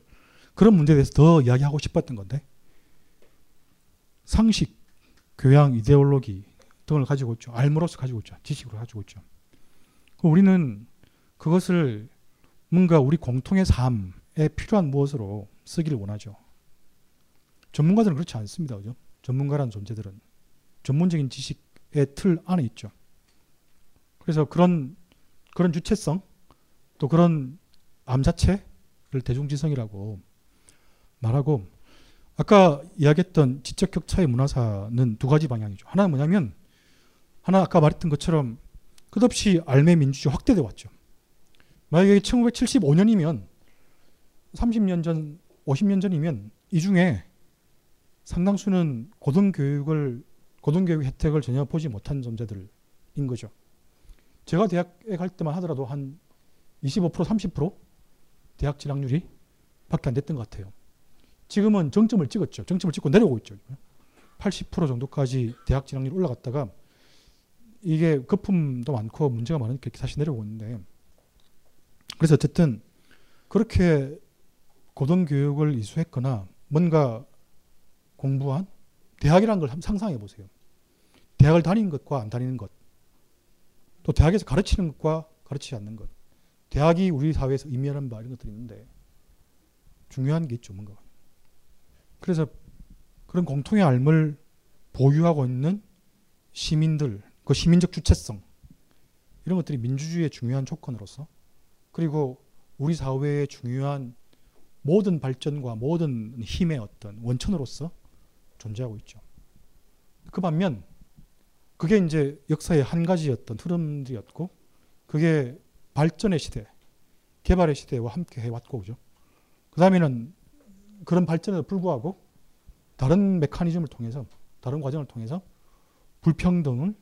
그런 문제에 대해서 더 이야기하고 싶었던 건데 상식, 교양, 이데올로기 등을 가지고 있죠. 알므로서 가지고 있죠. 지식으로 가지고 있죠. 우리는 그것을 뭔가 우리 공통의 삶에 필요한 무엇으로 쓰기를 원하죠. 전문가들은 그렇지 않습니다. 그죠? 전문가라는 존재들은 전문적인 지식의 틀 안에 있죠. 그래서 그런 그런 주체성 또 그런 암 자체를 대중지성이라고 말하고 아까 이야기했던 지적 격차의 문화사는 두 가지 방향이죠. 하나는 뭐냐면 하나 아까 말했던 것처럼 끝없이 알매 민주주의 확대돼 왔죠. 만약에 1975년이면 30년 전, 50년 전이면 이 중에 상당수는 고등교육을 고등교육 혜택을 전혀 보지 못한 존재들인 거죠. 제가 대학에 갈 때만 하더라도 한 25% 30% 대학 진학률이 밖에 안 됐던 것 같아요. 지금은 정점을 찍었죠. 정점을 찍고 내려오고 있죠. 80% 정도까지 대학 진학률이 올라갔다가 이게 거품도 많고 문제가 많으니까 이렇게 다시 내려오고 있는데 그래서 어쨌든 그렇게 고등교육을 이수했거나 뭔가 공부한 대학이라는 걸 상상해 보세요. 대학을 다니는 것과 안 다니는 것, 또 대학에서 가르치는 것과 가르치지 않는 것, 대학이 우리 사회에서 의미하는 바 이런 것들이 있는데 중요한 게 있죠, 뭔가. 그래서 그런 공통의 삶을 보유하고 있는 시민들, 그 시민적 주체성 이런 것들이 민주주의의 중요한 조건으로서 그리고 우리 사회의 중요한 모든 발전과 모든 힘의 어떤 원천으로서 존재하고 있죠. 그 반면 그게 이제 역사의 한 가지였던 흐름들이었고 그게 발전의 시대, 개발의 시대와 함께 해왔고 그죠. 그 다음에는 그런 발전에도 불구하고 다른 메커니즘을 통해서 다른 과정을 통해서 불평등을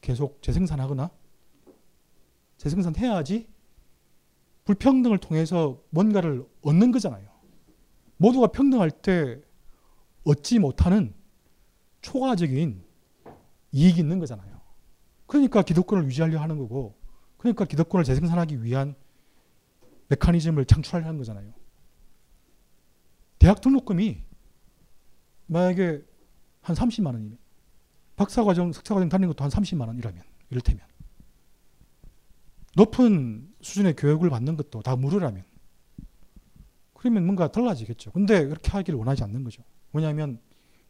계속 재생산하거나 재생산해야지 불평등을 통해서 뭔가를 얻는 거잖아요. 모두가 평등할 때 얻지 못하는 초과적인 이익이 있는 거잖아요. 그러니까 기득권을 유지하려 하는 거고, 그러니까 기득권을 재생산하기 위한 메커니즘을 창출하려 하는 거잖아요. 대학 등록금이 만약에 한 30만 원이면, 박사과정, 석사과정 다니는 것도 한 30만 원이라면, 이를테면. 높은 수준의 교육을 받는 것도 다 무료라면 그러면 뭔가 달라지겠죠. 근데 그렇게 하기를 원하지 않는 거죠. 왜냐하면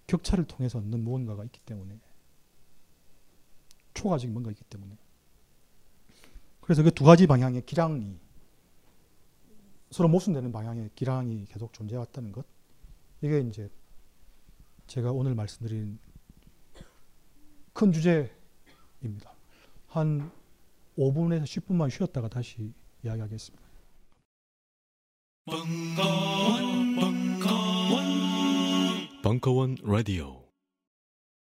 격차를 통해서 얻는 무언가가 있기 때문에 초과적인 뭔가 있기 때문에 그래서 그 두 가지 방향의 기량이 서로 모순되는 방향의 기량이 계속 존재해왔다는 것 이게 이제 제가 오늘 말씀드린 큰 주제입니다. 한 5분에서 10분만 쉬었다가 다시 이야기하겠습니다. 벙커원, 벙커원, 벙커원 라디오.